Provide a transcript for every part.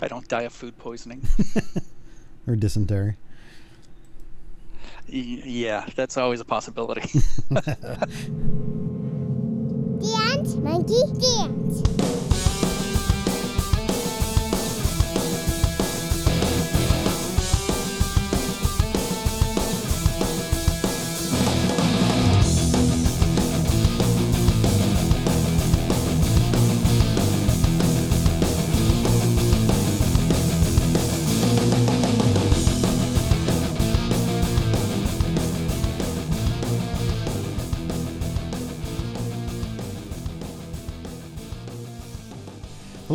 if I don't die of food poisoning. or dysentery. Y- yeah, that's always a possibility. Dance, monkey, dance.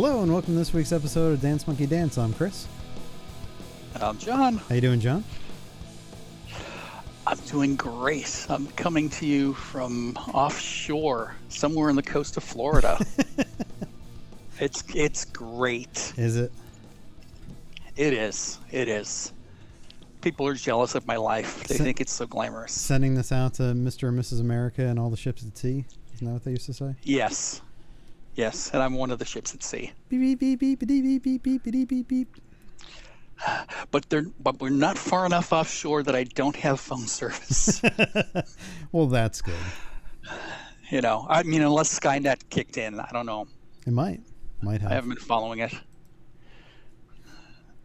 Hello and welcome to this week's episode of Dance Monkey Dance. I'm Chris. I'm John, How you doing, John? I'm doing great. I'm coming to you from offshore, somewhere in the coast of Florida. it's it's great. Is it? It is. It is. People are jealous of my life. They think it's so glamorous. Sending this out to Mr. and Mrs. America and all the ships at sea? Isn't that what they used to say? Yes. Yes, and I'm one of the ships at sea. Beep beep beep beep beep beep beep beep beep beep. But they're but we're not far enough offshore that I don't have phone service. well, that's good. you know, I mean, unless Skynet kicked in, I don't know. It might, might have. I haven't been following it.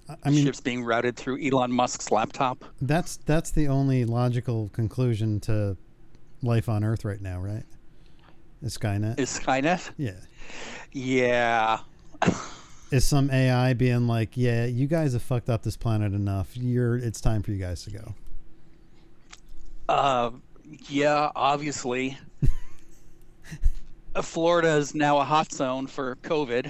I- I mean, Ships being routed through Elon Musk's laptop. that's that's the only logical conclusion to life on Earth right now, right? Is Skynet? Is Skynet? yeah. Yeah. Is some AI being like, yeah, you guys have fucked up this planet enough. You're, it's time for you guys to go. Uh, yeah, obviously. Florida is now a hot zone for COVID.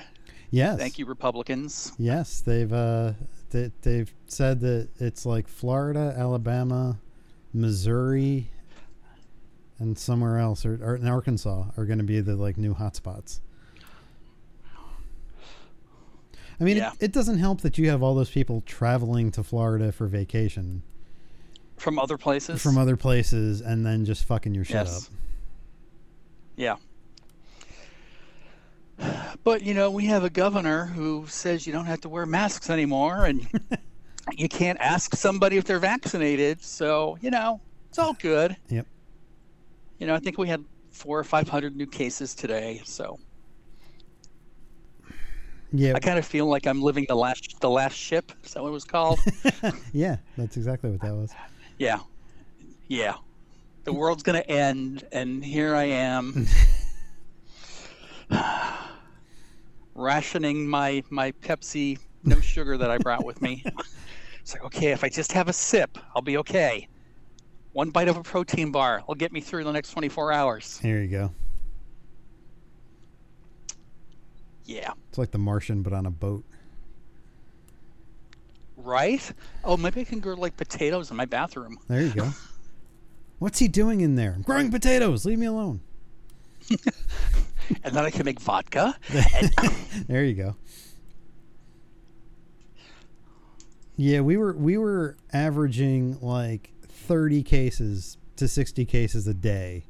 Yes. Thank you, Republicans. Yes, they've uh, they, they've said that it's like Florida, Alabama, Missouri, and somewhere else, or, or in Arkansas, are going to be the like new hotspots. I mean, Yeah. it, it doesn't help that you have all those people traveling to Florida for vacation From other places? from other places and then just fucking your shit Yes. up. Yeah. But, you know, we have a governor who says you don't have to wear masks anymore and you can't ask somebody if they're vaccinated. So, you know, it's all good. Yep. You know, I think we had four or 500 new cases today. So Yeah, I kind of feel like I'm living the last, the last ship. Is that what it was called? yeah, that's exactly what that was. yeah. Yeah. The world's going to end. And here I am. rationing my my Pepsi no sugar that I brought with me. It's like, okay, if I just have a sip, I'll be okay. One bite of a protein bar will get me through the next 24 hours. Here you go. Yeah. It's like the Martian, but on a boat. Right? Oh, maybe I can grow like potatoes in my bathroom. There you go. What's he doing in there? I'm growing potatoes. Leave me alone. And then I can make vodka. There you go. Yeah, we were we were averaging like 30 cases to 60 cases a day.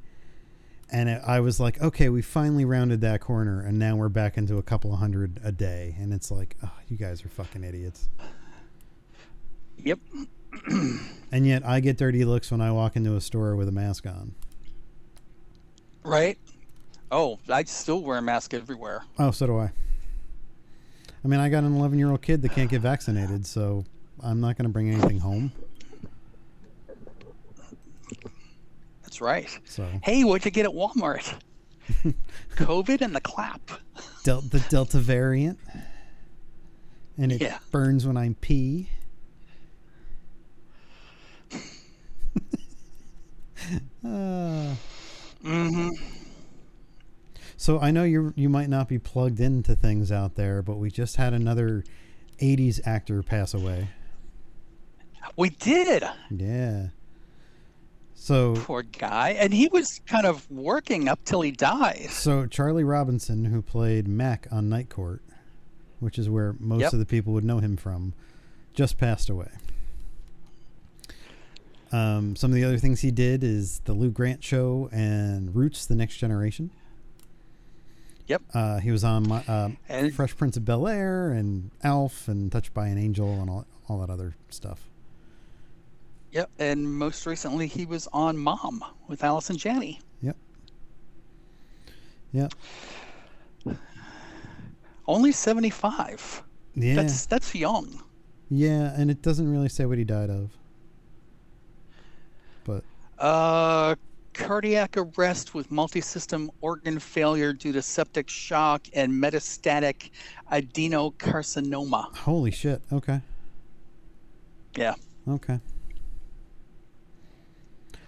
And it, I was like, okay, we finally rounded that corner and now we're back into a couple of hundred a day and it's like, oh, you guys are fucking idiots. Yep. And yet I get dirty looks when I walk into a store with a mask on. Right? Oh, I still wear a mask everywhere. Oh, so do I. I mean, I got an 11 year old kid that can't get vaccinated, so I'm not going to bring anything home. Right. So Hey, what'd you get at Walmart? COVID and the clap. Del- the Delta variant, and it Yeah. burns when I pee. uh, Mm-hmm. so I know you you might not be plugged into things out there, but we just had another '80s actor pass away. We did. Yeah. So Poor guy. And he was kind of working up till he died. So Charlie Robinson, who played Mac on Night Court, which is where most Yep. of the people would know him from, just passed away. Um, some of the other things he did is the Lou Grant Show and Roots: The Next Generation. Yep. Uh, he was on my, uh, And Fresh Prince of Bel Air and Alf and Touched by an Angel and all, all that other stuff. Yep. And most recently, he was on Mom with Allison Janney. Yep. Yep. Only seventy-five. Yeah. That's that's young. yeah, and it doesn't really say what he died of. But Uh, cardiac arrest with multi-system organ failure due to septic shock and metastatic adenocarcinoma. holy shit. Okay. Yeah. Okay.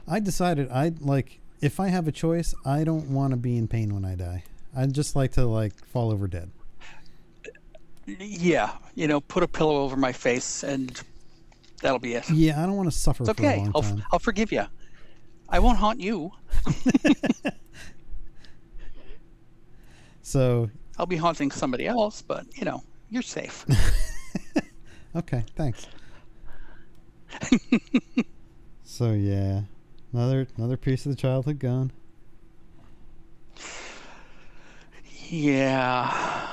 I decided I like if I have a choice, I don't want to be in pain when I die. I'd just like to like fall over dead. Yeah, you know, put a pillow over my face and that'll be it. Yeah, I don't want to suffer It's for okay. long I'll. I'll forgive you. I won't haunt you. So, I'll be haunting somebody else, but you know, you're safe. okay, thanks. so yeah, another another piece of the childhood gone. yeah.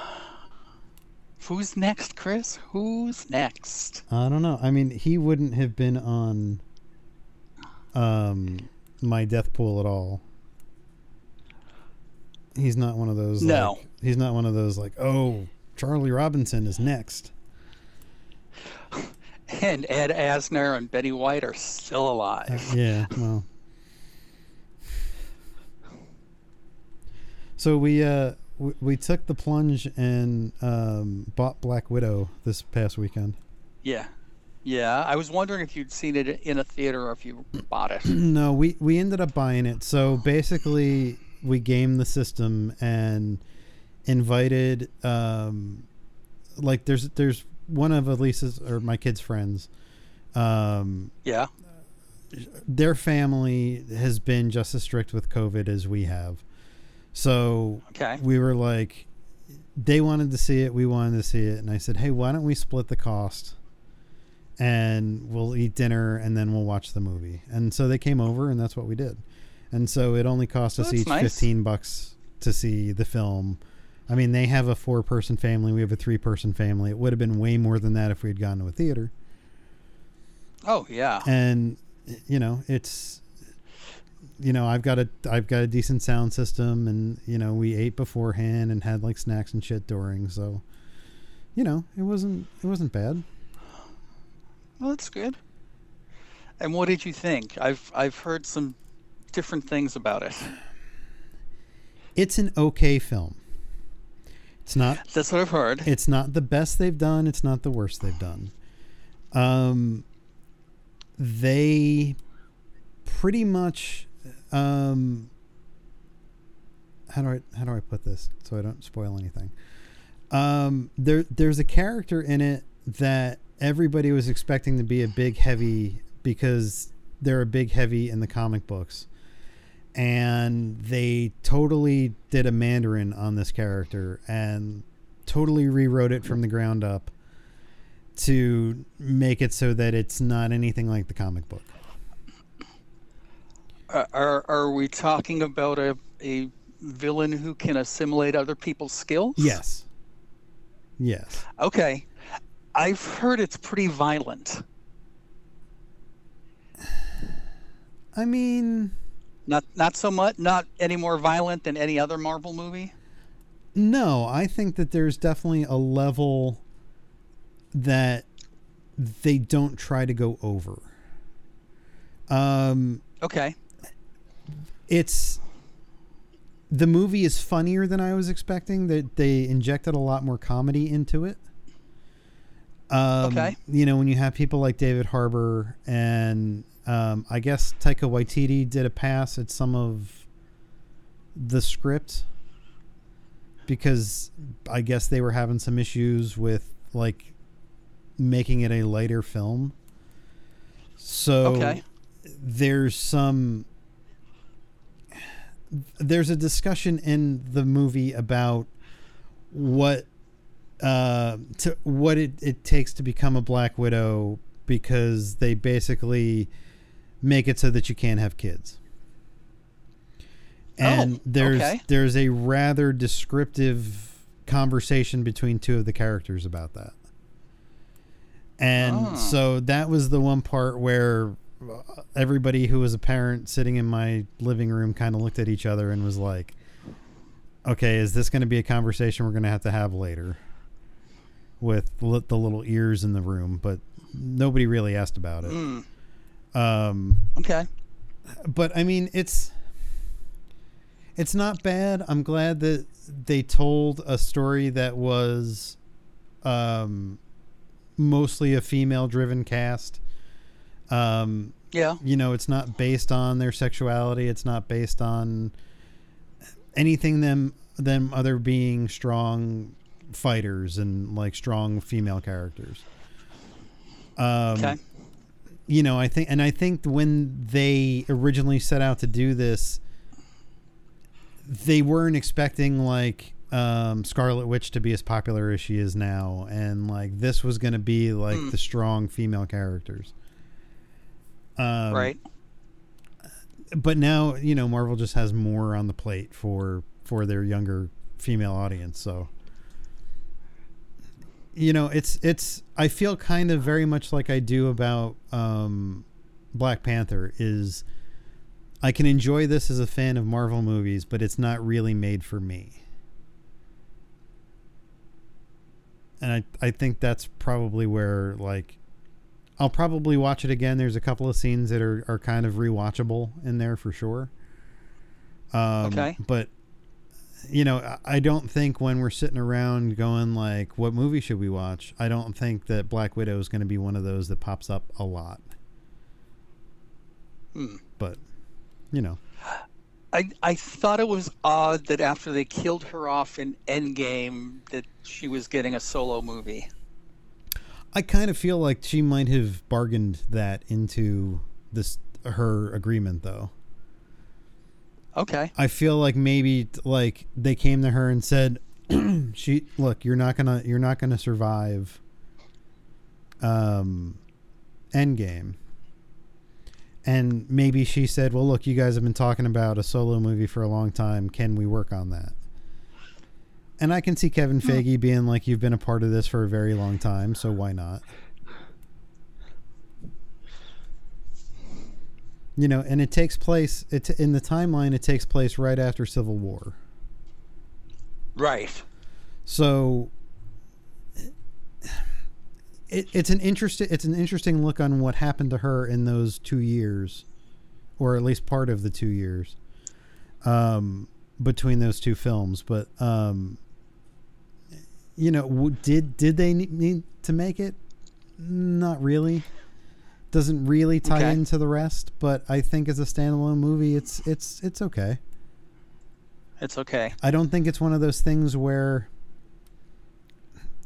Who's next, Chris? Who's next? I don't know. I mean, he wouldn't have been on um my death pool at all. He's not one of those. No. like- he's not one of those like, oh, Charlie Robinson is next. And Ed Asner and Betty White are still Uh, alive. yeah. Well. So we uh we, we took the plunge and um, bought Black Widow this past weekend. Yeah. Yeah. I was wondering if you'd seen it in a theater or if you bought it. no, we we ended up buying it. So basically, we gamed the system and invited, um, like there's there's one of Elisa's or my kids' friends. Um, Yeah. their family has been just as strict with COVID as we have. So Okay. we were like, they wanted to see it, we wanted to see it, and I said, hey, why don't we split the cost? And we'll eat dinner and then we'll watch the movie. And so they came over, and that's what we did. And so it only cost us That's each nice. fifteen bucks to see the film. I mean, they have a four-person family, we have a three-person family. It would have been way more than that if we had gone to a theater Oh yeah. and you know it's you know i've got a i've got a decent sound system and you know we ate beforehand and had like snacks and shit during so you know it wasn't it wasn't bad Well, that's good. And what did you think? I've I've heard some different things about it. it's an okay film it's not That's what I've heard. it's not the best they've done. It's not the worst they've done. Um they pretty much um how do i how do i put this so i don't spoil anything? Um there there's a character in it that everybody was expecting to be a big heavy because they're a big heavy in the comic books and they totally did a mandarin on this character and totally rewrote it from the ground up to make it so that it's not anything like the comic book. Are, are are we talking about a a villain who can assimilate other people's skills? Yes. Yes. Okay. I've heard it's pretty violent. I mean, Not not so much. Not any more violent than any other Marvel movie. no, I think that there's definitely a level that they don't try to go over. Um, Okay. it's the movie is funnier than I was expecting. That they injected a lot more comedy into it. Um, Okay. You know, when you have people like David Harbour and um, I guess Taika Waititi did a pass at some of the script because I guess they were having some issues with like making it a lighter film. So Okay. there's some there's a discussion in the movie about what uh to what it, it takes to become a black widow because they basically make it so that you can't have kids and Oh, there's okay. there's a rather descriptive conversation between two of the characters about that. And Oh. so that was the one part where uh, everybody who was a parent sitting in my living room kind of looked at each other and was like, "Okay, is this going to be a conversation we're going to have to have later?" With the little ears in the room, but nobody really asked about it. Mm, Um, okay. but I mean, it's it's not bad. I'm glad that they told a story that was um, mostly a female-driven cast. Um, Yeah. you know, it's not based on their sexuality. It's not based on anything them them other being strong fighters and like strong female characters. Um, Okay. You know, I think, and I think when they originally set out to do this, they weren't expecting like um, Scarlet Witch to be as popular as she is now, and like this was going to be like Hmm. the strong female characters. Um, right. but now you know Marvel just has more on the plate for for their younger female audience. So you know, it's it's I feel kind of very much like I do about um, Black Panther is I can enjoy this as a fan of Marvel movies, but it's not really made for me. And I I think that's probably where like I'll probably watch it again. There's a couple of scenes that are, are kind of rewatchable in there for sure. Um, Okay. But, you know, I- don't think when we're sitting around going like, what movie should we watch? I don't think that Black Widow is going to be one of those that pops up a lot. Hmm. But, you know, I I thought it was odd that after they killed her off in Endgame that she was getting a solo movie. I kind of feel like she might have bargained that into this her agreement though. Okay. I feel like maybe like they came to her and said, "She look, you're not gonna you're not gonna survive." Um, Endgame. And maybe she said, "Well, look, you guys have been talking about a solo movie for a long time. Can we work on that?" And I can see Kevin Feige being like, "You've been a part of this for a very long time, so why not?" You know, and it takes place. It in the timeline. It takes place right after Civil War. Right. So it, it's an interesting it's an interesting look on what happened to her in those two years, or at least part of the two years, um, between those two films. But um, you know, did did they need to make it? Not really. Doesn't really tie Okay. into the rest, but I think as a standalone movie, it's it's it's okay. It's okay. I don't think it's one of those things where.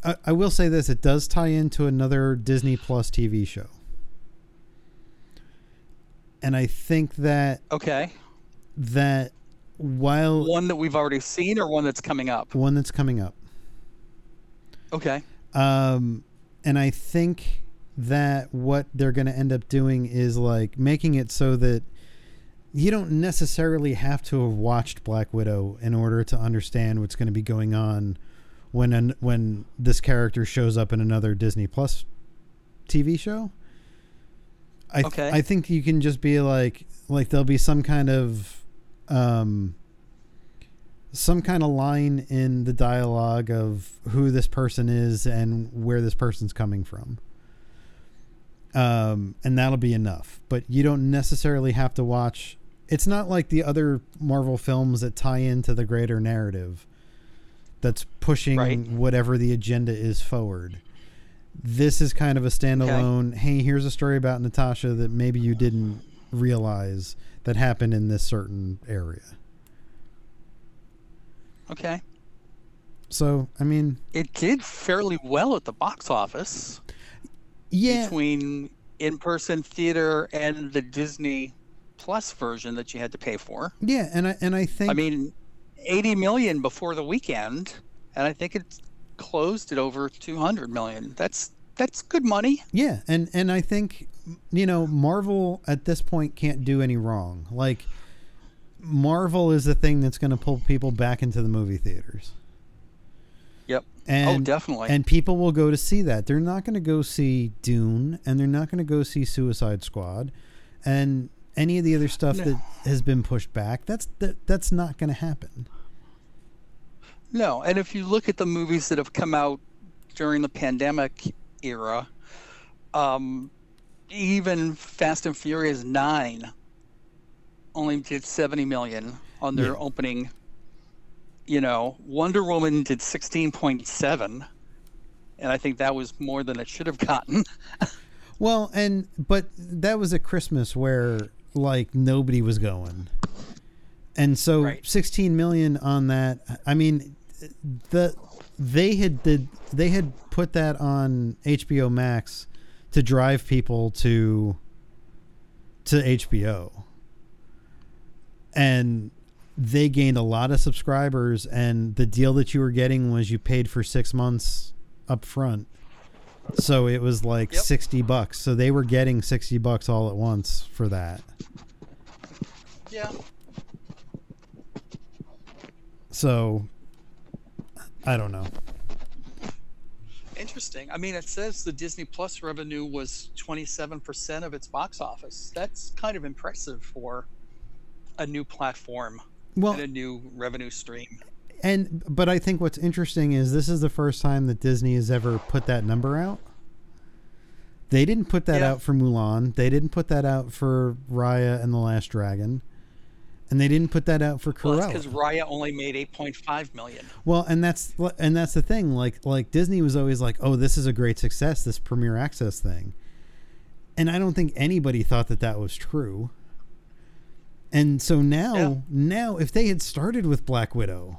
I, I will say this: it does tie into another Disney Plus TV show, and I think that Okay. that while One that we've already seen or one that's coming up. one that's coming up, Okay. um, and I think that what they're going to end up doing is like making it so that you don't necessarily have to have watched Black Widow in order to understand what's going to be going on when an, when this character shows up in another Disney Plus TV show. I th- Okay. I think you can just be like like there'll be some kind of um some kind of line in the dialogue of who this person is and where this person's coming from. Um, and that'll be enough. But you don't necessarily have to watch. It's not like the other Marvel films that tie into the greater narrative that's pushing Right. whatever the agenda is forward. This is kind of a standalone. Hey, here's a story about Natasha that maybe you didn't realize that happened in this certain area. Okay. So, I mean, It did fairly well at the box office yeah, between in-person theater and the Disney Plus version that you had to pay for. yeah, and I and I think I mean, 80 million before the weekend, and I think it closed at over 200 million. That's that's good money. Yeah, and and I think you know Marvel at this point can't do any wrong. Like Marvel is the thing that's going to pull people back into the movie theaters. Yep. And, oh, definitely. And people will go to see that. They're not going to go see Dune, and they're not going to go see Suicide Squad, and any of the other stuff No. that has been pushed back. That's that, that's not going to happen. No, and if you look at the movies that have come out during the pandemic era, um, even Fast and Furious Nine only did seventy million on their Yeah. opening. You know, Wonder Woman did sixteen point seven, and I think that was more than it should have gotten. Well, and but that was a Christmas where like nobody was going. And so Right. 16 million on that. I mean, the they had did they had put that on HBO Max to drive people to to HBO. And they gained a lot of subscribers and the deal that you were getting was you paid for 6 months up front. So it was like Yep. 60 bucks. So they were getting 60 bucks all at once for that. Yeah. So I don't know. Interesting. I mean, it says the Disney Plus revenue was 27% of its box office. That's kind of impressive for a new platform Well, and a new revenue stream. and but I think what's interesting is this is the first time that Disney has ever put that number out. They didn't put that Yeah. out for Mulan. They didn't put that out for Raya and the Last Dragon. And they didn't put that out for Cruella. because Raya only made 8.5 million. Well, and that's and that's the thing. Like like Disney was always like, "Oh, this is a great success, this Premier Access thing," and I don't think anybody thought that that was true. And so now, Yeah. now if they had started with Black Widow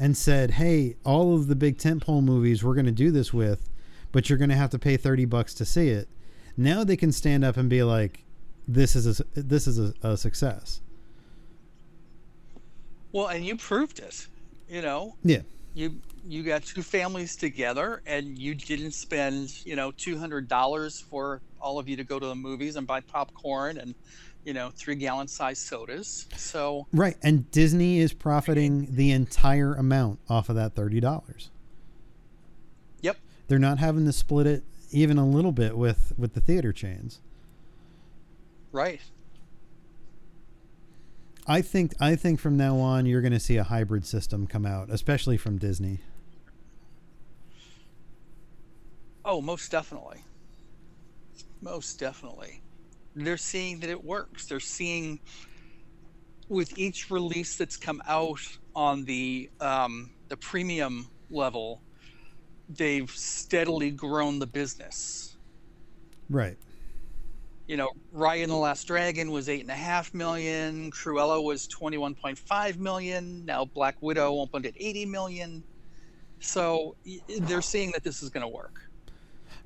and said, "Hey, all of the big tentpole movies we're going to do this with, but you're going to have to pay thirty bucks to see it," now they can stand up and be like, "This is a, this is a, a success." Well, and you proved it. You know, Yeah. you you got two families together, and you didn't spend you know two hundred dollars for all of you to go to the movies and buy popcorn and you know three gallon size sodas. So Right, and Disney is profiting the entire amount off of that thirty dollars. yep, They're not having to split it even a little bit with with the theater chains. right. I think I think from now on you're going to see a hybrid system come out, especially from Disney. Oh, most definitely. Most definitely. They're seeing that it works. They're seeing with each release that's come out on the um, the premium level, they've steadily grown the business. Right. You know, Raya and the Last Dragon was eight and a half million. Cruella was twenty-one point five million. Now Black Widow opened at eighty million. So they're seeing that this is going to work.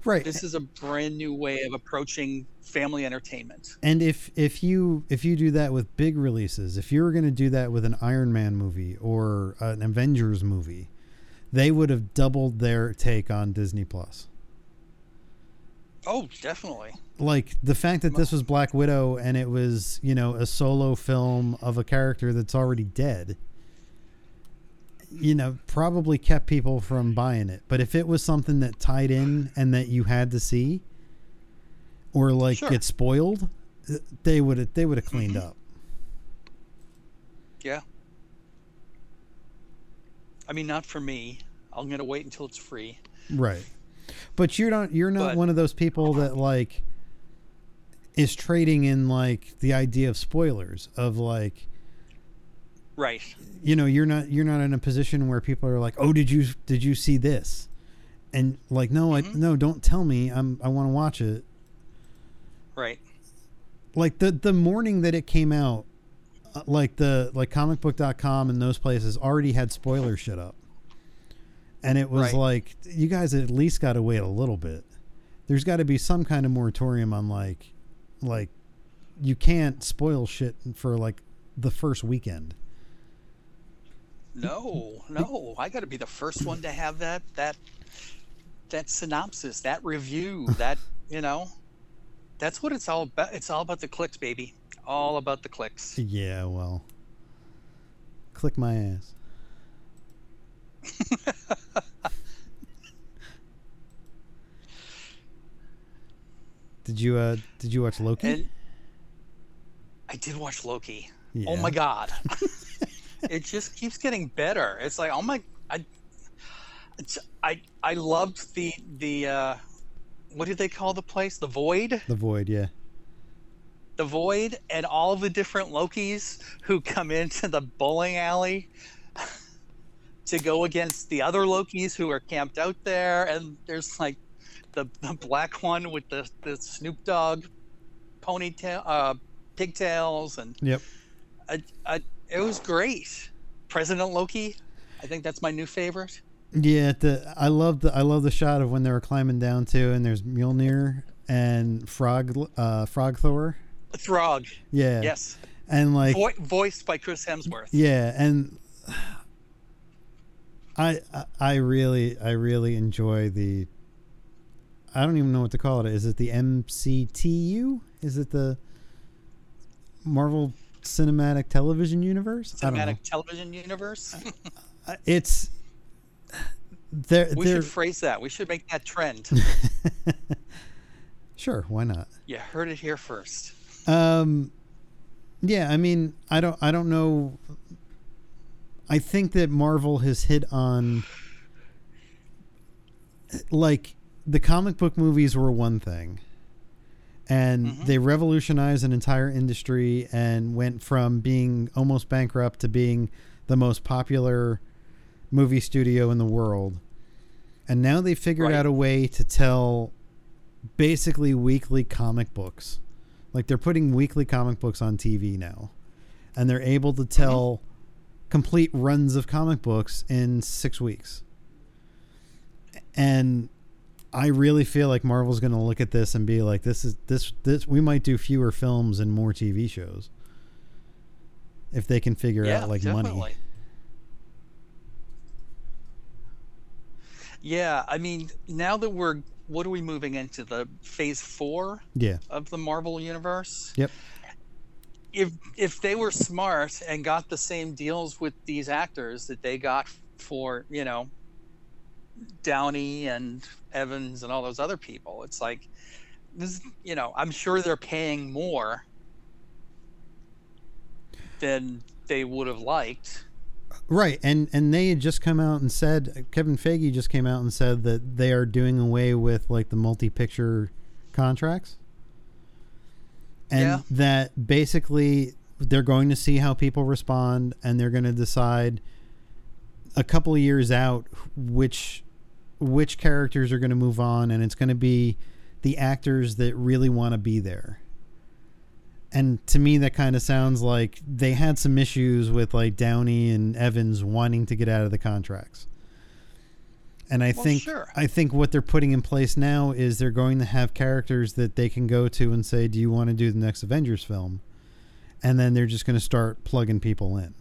Right. This is a brand new way of approaching family entertainment. And if if you if you do that with big releases, if you were going to do that with an Iron Man movie or an Avengers movie, they would have doubled their take on Disney Plus. Oh, definitely. like the fact that this was Black Widow and it was, you know, a solo film of a character that's already dead, you know, probably kept people from buying it. But if it was something that tied in and that you had to see or like Sure. get spoiled, they would have they would have mm-hmm. cleaned up. Yeah. I mean, not for me. I'm gonna wait until it's free. Right. But you're not you're not But- one of those people that like is trading in like the idea of spoilers of like Right. you know you're not you're not in a position where people are like oh did you did you see this and like no Mhm. i no don't tell me i'm i want to watch it Right. like the the morning that it came out uh, like the like comicbook.com and those places already had spoiler shit up and it was Right. like you guys at least got to wait a little bit there's got to be some kind of moratorium on like like you can't spoil shit for like the first weekend No, no. I got to be the first one to have that that that synopsis, that review, that you know. That's what it's all about. It's all about the clicks, baby. All about the clicks. yeah well click my ass. did you uh did you watch Loki? And I did watch Loki. Oh my god. it just keeps getting better. It's like, oh my I it's, I I loved the the uh what did they call the place? The Void? The Void, yeah. The Void and all the different Lokis who come into the bowling alley to go against the other Lokis who are camped out there and there's like the the black one with the the Snoop Dogg ponytail uh pigtails and Yep. I, I, it was great. President Loki, I think that's my new favorite. Yeah, the I love the I love the shot of when they were climbing down too, and there's Mjolnir and Frog uh Frog Thor. Throg, Yeah. yes, And like Vo- voiced by Chris Hemsworth. Yeah, and I I- I really I really enjoy the I don't even know what to call it. Is it the MCTU? Is it the Marvel Cinematic Television Universe? I don't know. Cinematic television universe. It's they're we they're should phrase that. We should make that trend. sure, why not? you heard it here first. Um, yeah, I mean, I don't, I don't know. I think that Marvel has hit on, like, the comic book movies were one thing, and Mhm. they revolutionized an entire industry and went from being almost bankrupt to being the most popular movie studio in the world. And now they figured Right. out a way to tell basically weekly comic books. Like they're putting weekly comic books on TV now. And they're able to tell complete runs of comic books in 6 weeks. And I really feel like Marvel's going to look at this and be like this is this this we might do fewer films and more TV shows. If they can figure yeah, out like definitely. money. Yeah, I mean, now that we're what are we moving into the phase four Yeah. of the Marvel universe? Yep. If if they were smart and got the same deals with these actors that they got for you know Downey and Evans and all those other people, it's like this. You know, I'm sure they're paying more than they would have liked. Right, and and they had just come out and said Kevin Feige just came out and said that they are doing away with like the multi-picture contracts, and Yeah. that basically they're going to see how people respond, and they're going to decide a couple of years out which which characters are going to move on, and it's going to be the actors that really want to be there and to me that kind of sounds like they had some issues with like Downey and Evans wanting to get out of the contracts. And I Well, think sure. I think what they're putting in place now is they're going to have characters that they can go to and say, "Do you want to do the next Avengers film?" And then they're just going to start plugging people in.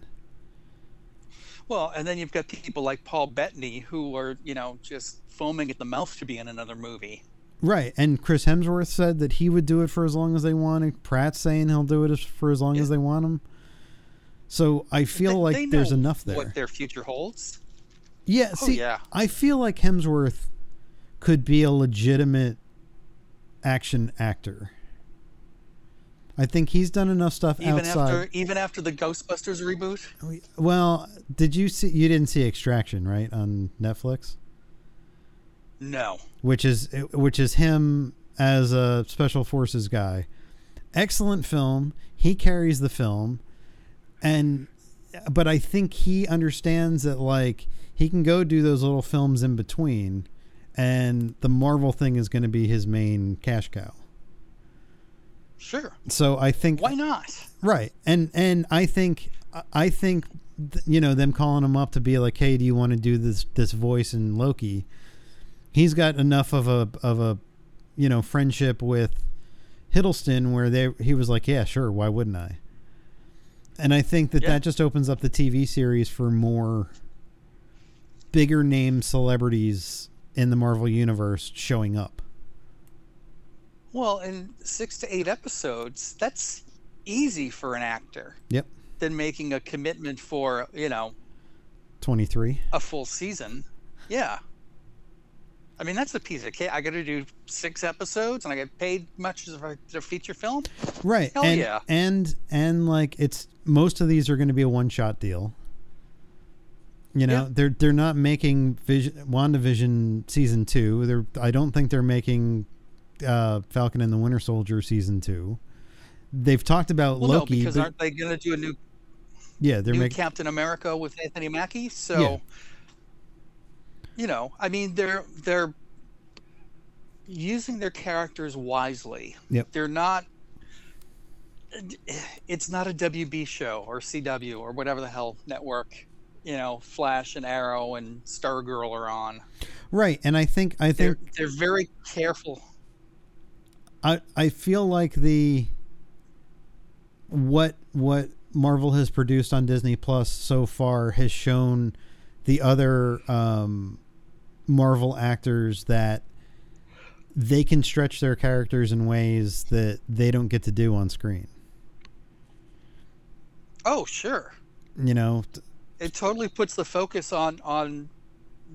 Well, and then you've got people like Paul Bettany who are you know just foaming at the mouth to be in another movie. Right. And Chris Hemsworth said that he would do it for as long as they wanted. Pratt's saying he'll do it for as long Yeah. as they want him. So I feel They- like they there's enough there. What their future holds. Yeah, Oh, see, yeah. I feel like Hemsworth could be a legitimate action actor. I think he's done enough stuff Even outside. after even after the Ghostbusters reboot. Well, did you see? You didn't see Extraction, right, on Netflix, No. which is which is him as a special forces guy. Excellent film. He carries the film, and but I think he understands that like he can go do those little films in between, and the Marvel thing is going to be his main cash cow. Sure. So I think Why not? Right. And and I think I think you know them calling him up to be like, "Hey, do you want to do this this voice in Loki?" He's got enough of a of a you know friendship with Hiddleston where they he was like, "Yeah, sure, why wouldn't I?" And I think that Yeah. that just opens up the TV series for more bigger name celebrities in the Marvel universe showing up. Well, in six to eight episodes, that's easy for an actor. Yep. than making a commitment for you know 23. a full season. Yeah. I mean, that's a piece of cake. I got to do six episodes, and I get paid much as if I did a feature film. Right. Hell and, yeah. And and like it's most of these are going to be a one shot deal. You know, Yeah. they're they're not making Vision WandaVision season 2. They're I don't think they're making uh Falcon and the Winter Soldier season 2. They've talked about Well, no, Loki. because but- aren't they going to do a new yeah, they're new making Captain America with Anthony Mackie? So, Yeah. you know, I mean, they're they're using their characters wisely. Yep. They're not. It's not a WB show or CW or whatever the hell network, you know, Flash and Arrow and Stargirl are on. Right, and I think I They're think they're very careful. I I feel like the what what Marvel has produced on Disney Plus so far has shown the other um, Marvel actors that they can stretch their characters in ways that they don't get to do on screen. Oh, sure. You know, t- it totally puts the focus on on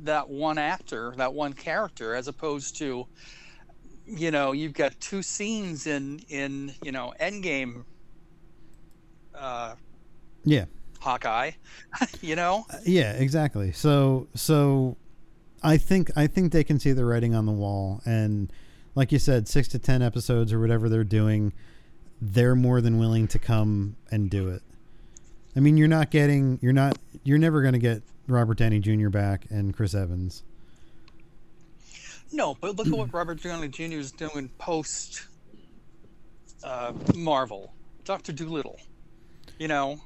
that one actor, that one character, as opposed to, you know, you've got two scenes in in you know Endgame. Uh, yeah, Hawkeye, you know. yeah, exactly. So so I think I think they can see the writing on the wall and like you said 6 to 10 episodes or whatever they're doing they're more than willing to come and do it. I mean, you're not getting you're not you're never going to get Robert Downey Jr. back and Chris Evans. No, but look at what Robert Downey Jr. is doing post uh, Marvel, Doctor Dolittle. You know,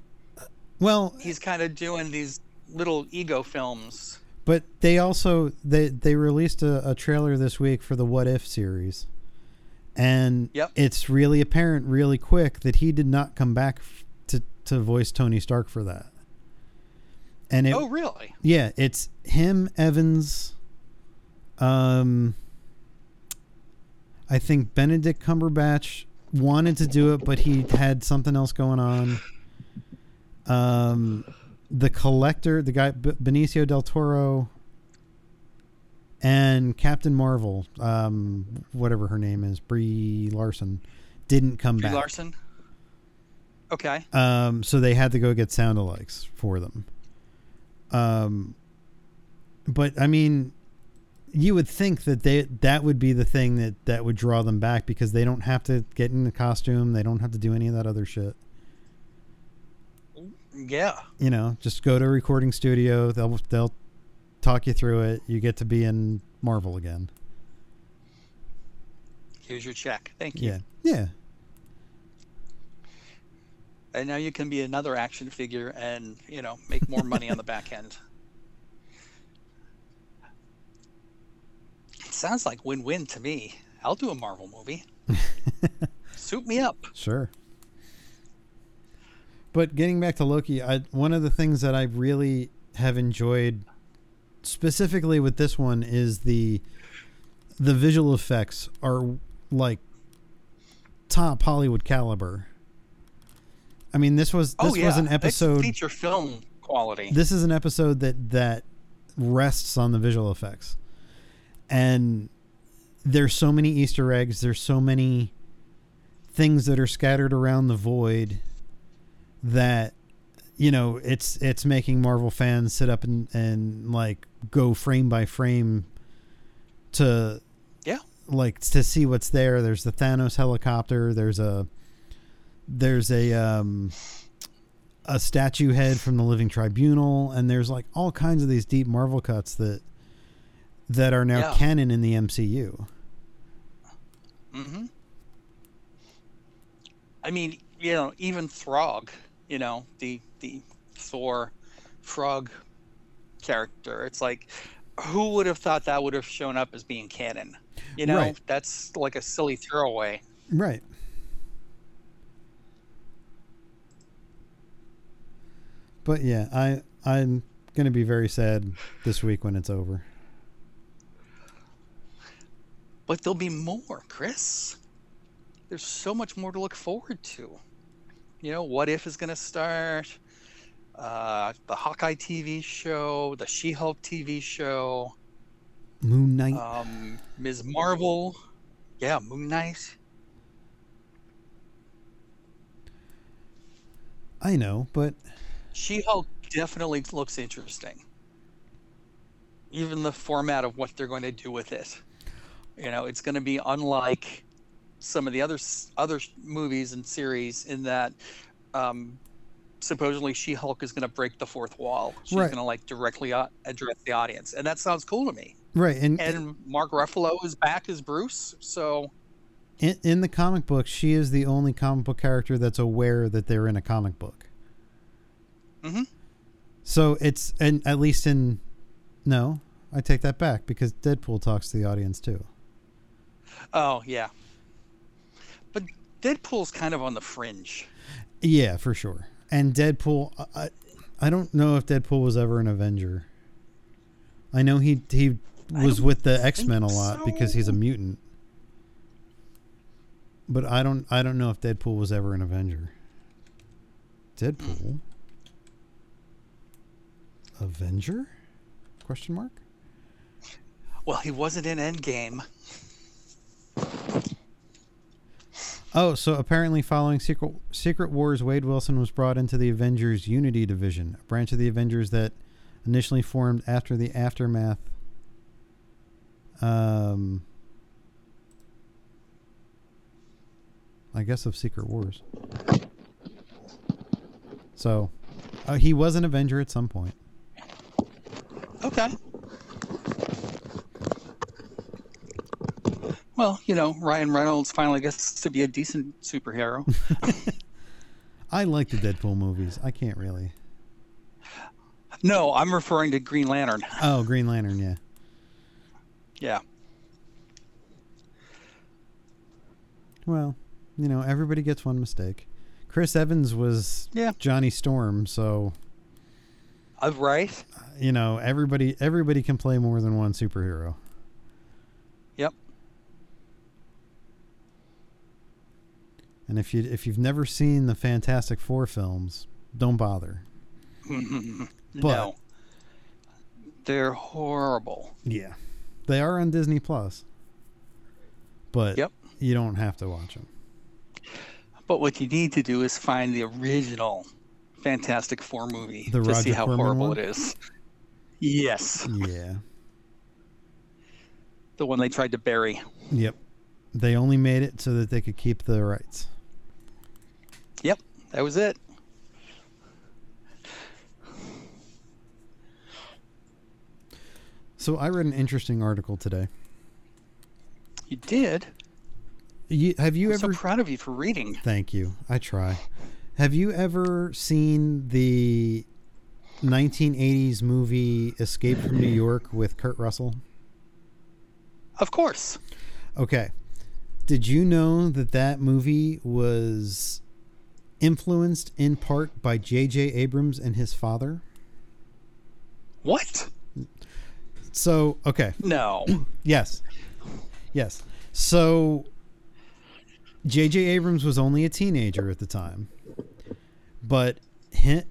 Well, he's kind of doing these little ego films. but they also they they released a, a trailer this week for the What If series. And Yep. it's really apparent really quick that he did not come back to to voice Tony Stark for that. And it oh, really? Yeah, it's him, Evans. Um, I think Benedict Cumberbatch wanted to do it, but he had something else going on. Um, the collector, the guy Benicio del Toro, and Captain Marvel, um, whatever her name is, Brie Larson, didn't come back. Brie back. Larson. Okay. Um, so they had to go get sound alikes for them. Um, but I mean, you would think that they that would be the thing that that would draw them back because they don't have to get in the costume, they don't have to do any of that other shit. Yeah. You know, just go to a recording studio. They'll they'll talk you through it. You get to be in Marvel again. Here's your check. Thank you. Yeah, yeah, And now you can be another action figure and, you know, make more money on the back end. Sounds like win win to me. I'll do a Marvel movie. Suit me up. Sure. But getting back to Loki, I, one of the things that I really have enjoyed, specifically with this one, is the the visual effects are like top Hollywood caliber. I mean, this was this oh, yeah. was an It's episode. feature film quality. This is an episode that that rests on the visual effects, and there's so many Easter eggs. There's so many things that are scattered around the void that you know it's it's making Marvel fans sit up and and like go frame by frame to Yeah. like to see what's there. There's the Thanos helicopter. There's a there's a um a statue head from the Living Tribunal, and there's like all kinds of these deep Marvel cuts that that are now Yeah. canon in the MCU. hmm I mean, you know, even Throg, you know, the the Thor frog character. It's like who would have thought that would have shown up as being canon? You know, Right. that's like a silly throwaway. Right. But yeah, I I'm gonna be very sad this week when it's over. But there'll be more, Chris. There's so much more to look forward to. You know, What If is going to start. Uh, the Hawkeye TV show, the She-Hulk TV show, Moon Knight. um, Ms. Marvel. Yeah, Moon Knight. I know, but She-Hulk definitely looks interesting. Even the format of what they're going to do with it. You know, it's going to be unlike some of the other other movies and series in that um, supposedly She-Hulk is going to break the fourth wall. She's Right. going to like directly uh, address the audience, and that sounds cool to me. right, and, And Mark Ruffalo is back as Bruce, so in, in the comic book, she is the only comic book character that's aware that they're in a comic book. Mhm. So it's and at least in no, I take that back because Deadpool talks to the audience too. Oh yeah. But Deadpool's kind of on the fringe. Yeah, for sure. And Deadpool, I, I- don't know if Deadpool was ever an Avenger. I know he he was with the X Men a lot so. because he's a mutant. But I don't I don't know if Deadpool was ever an Avenger. Deadpool? Avenger? Question mark? Well, he wasn't in Endgame. Oh, so apparently, following Secret Secret Wars, Wade Wilson was brought into the Avengers Unity Division, a branch of the Avengers that initially formed after the aftermath. Um, I guess of Secret Wars. So, uh, he was an Avenger at some point. Okay. Well, you know, Ryan Reynolds finally gets to be a decent superhero. I like the Deadpool movies. I can't really. no, I'm referring to Green Lantern. Oh, Green Lantern, yeah. Yeah. Well, you know, everybody gets one mistake. Chris Evans was Yeah. Johnny Storm, so Uh, right? you know, everybody everybody can play more than one superhero. And if you if you've never seen the Fantastic Four films, don't bother. no. They're horrible. Yeah. They are on Disney Plus. But Yep. you don't have to watch them. But what you need to do is find the original Fantastic Four movie The to see how Corman horrible one? it is. Yes. Yeah. The one they tried to bury. Yep. They only made it so that they could keep the rights. Yep. That was it. So I read an interesting article today. You did. You, have you I'm ever so proud of you for reading. Thank you. I try. Have you ever seen the 1980s movie Escape from New York with Kurt Russell? Of course. Okay. Did you know that that movie was influenced in part by J.J. Abrams and his father? What? So, okay. No. Yes. Yes. So J.J. Abrams was only a teenager at the time, but hi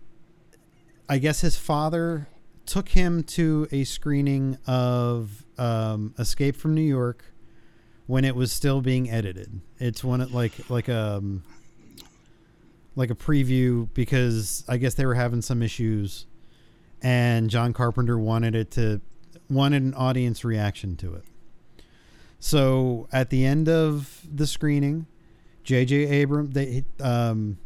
I guess his father took him to a screening of um, Escape from New York when it was still being edited. It's one of- like like um like a preview because I guess they were having some issues, and John Carpenter wanted it to wanted an audience reaction to it. So at the end of the screening, J.J. Abrams, they, um,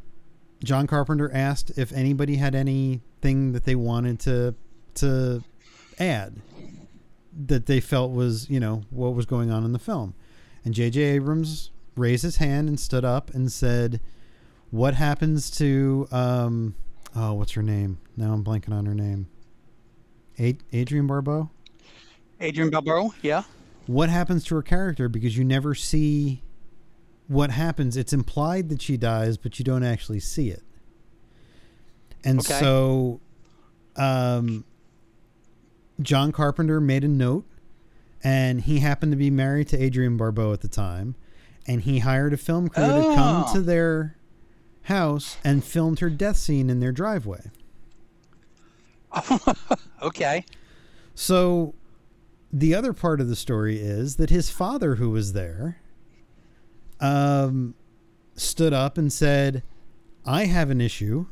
John Carpenter asked if anybody had anything that they wanted to to add that they felt was you know what was going on in the film, and J.J. Abrams raised his hand and stood up and said, "What happens to um, oh what's her name? Now I'm blanking on her name. Ad- Adrienne Barbeau." Adrienne Barbeau, yeah. what happens to her character because you never see what happens. It's implied that she dies, but you don't actually see it. And Okay. so, um, John Carpenter made a note, and he happened to be married to Adrienne Barbeau at the time, and he hired a film crew to come Oh. to their house and filmed her death scene in their driveway. okay. So the other part of the story is that his father, who was there, um, stood up and said, I have an issue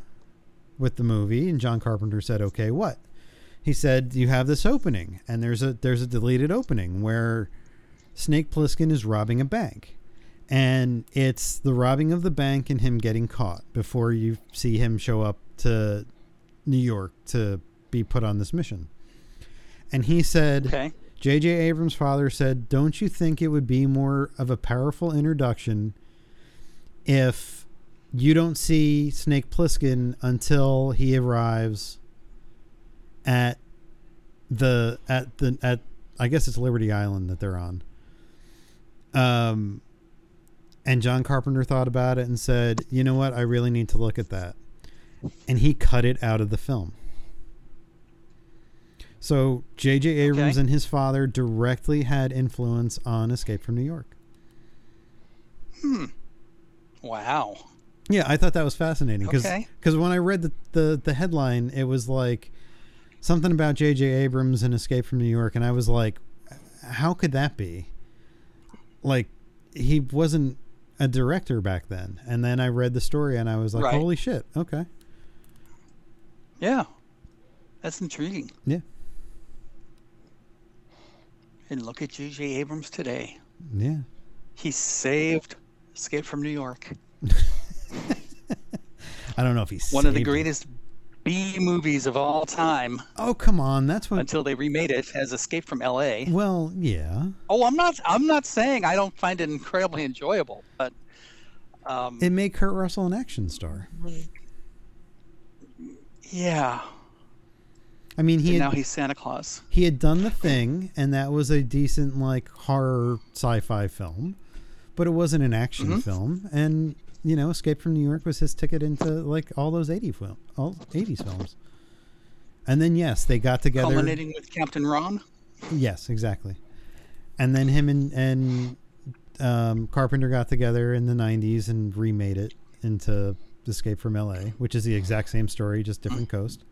with the movie. And John Carpenter said, Okay, what? He said, You have this opening, and there's a there's a deleted opening where Snake Plissken is robbing a bank. And it's the robbing of the bank and him getting caught before you see him show up to New York to be put on this mission. And he said, Okay. J.J. Abrams' father said, Don't you think it would be more of a powerful introduction if you don't see Snake Plissken until he arrives at the at the at I guess it's Liberty Island that they're on. Um and John Carpenter thought about it and said, "You know what? I really need to look at that." And he cut it out of the film. So J.J. Abrams Okay. and his father directly had influence on Escape from New York. Hmm. Wow. Yeah, I thought that was fascinating because Okay. when I read the, the the headline, it was like something about J.J. Abrams and Escape from New York, and I was like, how could that be? Like he wasn't a director back then, and then I read the story and I was like, Right. holy shit, okay, Yeah. That's intriguing. yeah, And look at J.J. Abrams today. yeah. He saved Escape from New York. I don't know if he's One of the greatest B movies of all time Oh come on, that's what. until they remade it as Escape from L.A. Well, yeah, Oh, I'm not. I'm not saying I don't find it incredibly enjoyable, but um, it made Kurt Russell an action star. yeah. I mean, he had, now he's Santa Claus. he had done the thing and that was a decent like horror sci-fi film but it wasn't an action Mhm. film and you know escape from new york was his ticket into like all those 80 film all 80s films and then yes they got together Culminating with Captain Ron. yes exactly and then him and and um, carpenter got together in the 90s and remade it into escape from la which is the exact same story just different coast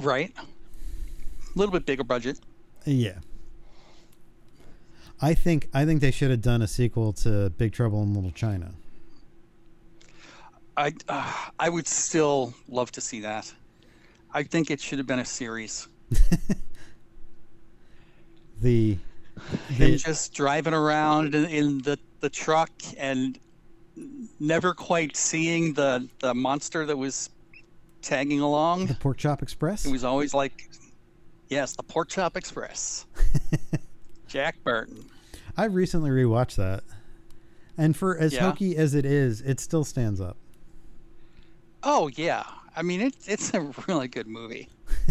Right. A little bit bigger budget. Yeah. I think I think they should have done a sequel to Big Trouble in Little China. I uh, I would still love to see that. I think it should have been a series. The, Him just driving around in, in the, the truck and never quite seeing the, the monster that was tagging along. the Pork Chop Express. It was always like, yes, the Pork Chop Express. Jack Burton. I recently rewatched that, and for as Yeah. hokey as it is, it still stands up. Oh yeah, I mean it's it's a really good movie.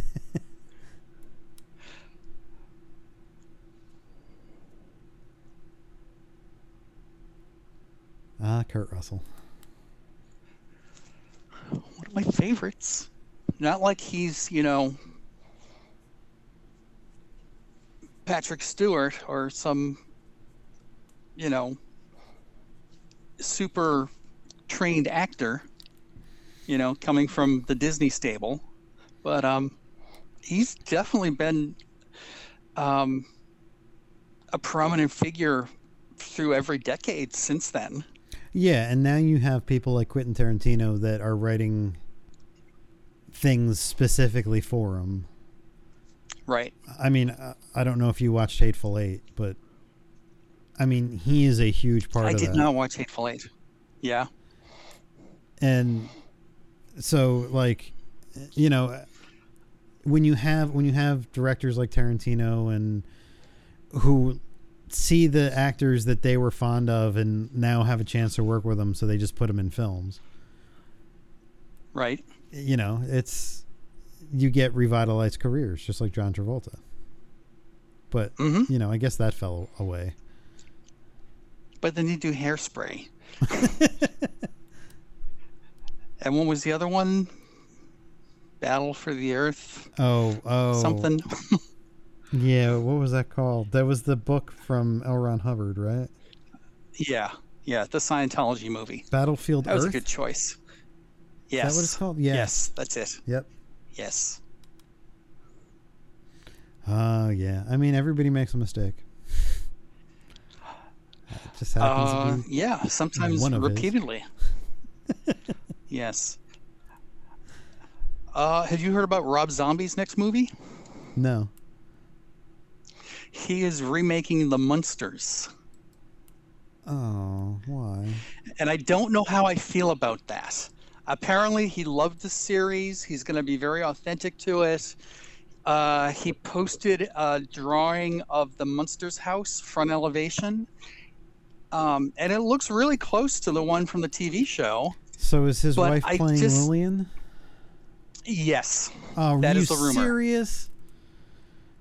Ah, Kurt Russell. One of my favorites. Not like he's you know Patrick Stewart or some you know super trained actor. You know, coming from the Disney stable, but um, he's definitely been um, a prominent figure through every decade since then. Yeah, and now you have people like Quentin Tarantino that are writing things specifically for him. Right. I mean, I- don't know if you watched Hateful Eight, but I mean, he is a huge part I of it. I did that. not watch Hateful Eight. Yeah. and so like you know when you have when you have directors like Tarantino and who see the actors that they were fond of and now have a chance to work with them so they just put them in films Right. you know it's you get revitalized careers just like John Travolta but hmm you know I guess that fell away But then you do Hairspray. and what was the other one? Battle for the Earth. oh oh Something. yeah what was that called that was the book from L. Ron Hubbard right yeah. Yeah, the Scientology movie. Battlefield That was a good choice. Is Yes. that what it's called? Yeah. Yes, that's it. Yep. Yes. Oh yeah. I mean, everybody makes a mistake. It just happens Uh, to be. yeah, sometimes one of his. repeatedly. Yes. Uh, have you heard about Rob Zombie's next movie? No. He is remaking The Munsters. Oh, why? And I don't know how I feel about that. Apparently, he loved the series. He's going to be very authentic to it. Uh, he posted a drawing of the Munsters house front elevation. Um, and it looks really close to the one from the TV show. So is his But wife I playing just- Lillian? Yes. Oh, That you the rumor. serious?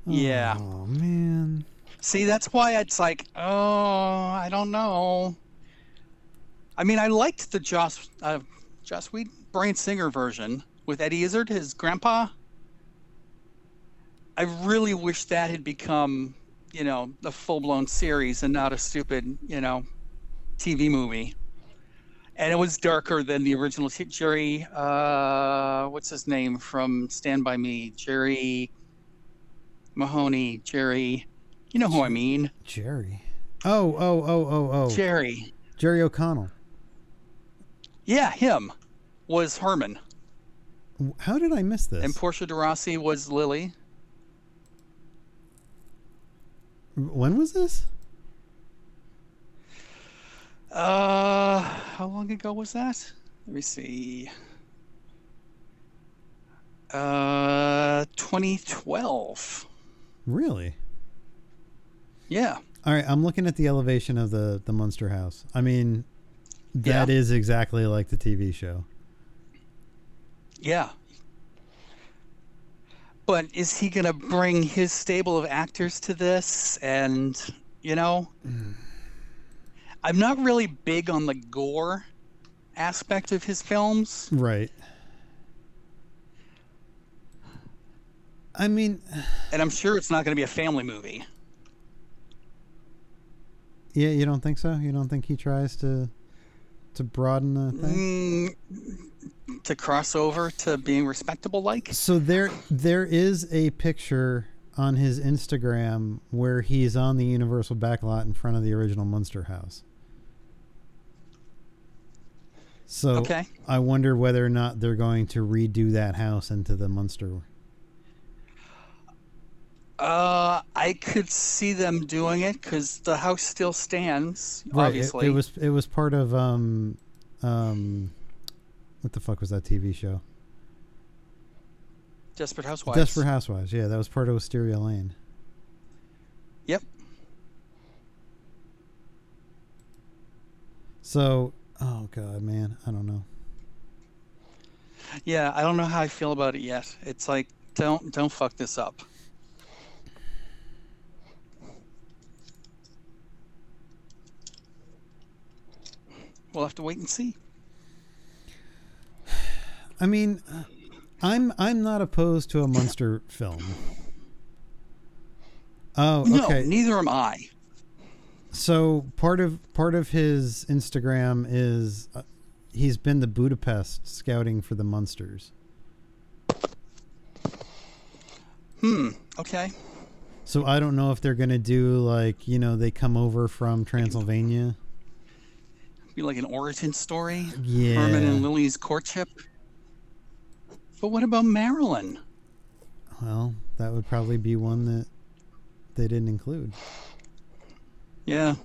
Yeah. Oh man. See, that's why it's like, oh, I don't know. I mean, I liked the Joss, uh, Joss Whedon, Bryan Singer version with Eddie Izzard, his grandpa. I really wish that had become, you know, a full blown series and not a stupid, you know, TV movie. And it was darker than the original. T- Jerry, uh, what's his name from Stand By Me? Jerry Mahoney, Jerry. You know who I mean. Jerry. Oh, oh, oh, oh, oh. Jerry. Jerry O'Connell. Yeah, him was Herman. How did I miss this? And Portia de Rossi was Lily. when was this? Uh, how long ago was that? Let me see. Uh, 2012. Really? Yeah. All right, I'm looking at the elevation of the the Munster house. I mean, that is Yeah. exactly like the TV show. Yeah. But is he going to bring his stable of actors to this? And, you know, I'm not really big on the gore aspect of his films. Right. I mean, And I'm sure it's not going to be a family movie. yeah, you don't think so? You don't think he tries to to broaden the thing? Mm, to cross over to being respectable like? So there there is a picture on his Instagram where he's on the Universal backlot in front of the original Munster house. So Okay. I wonder whether or not they're going to redo that house into the Munster. Uh, I could see them doing it because the house still stands, Right. It, it was it was part of um um what the fuck was that TV show? Desperate Housewives. Desperate Housewives. Yeah, that was part of Wisteria Lane. Yep. So, oh god, man, I don't know. Yeah, I don't know how I feel about it yet. It's like, don't don't fuck this up. We'll have to wait and see. I mean, I'm I'm not opposed to a monster film. Oh, No, okay. neither am I. So part of part of his Instagram is uh, he's been to Budapest scouting for the Munsters. Hmm. Okay. So I don't know if they're gonna do like you know they come over from Transylvania. Be like an origin story. Yeah. Herman and Lily's courtship. But what about Marilyn? Well, that would probably be one that they didn't include. Yeah.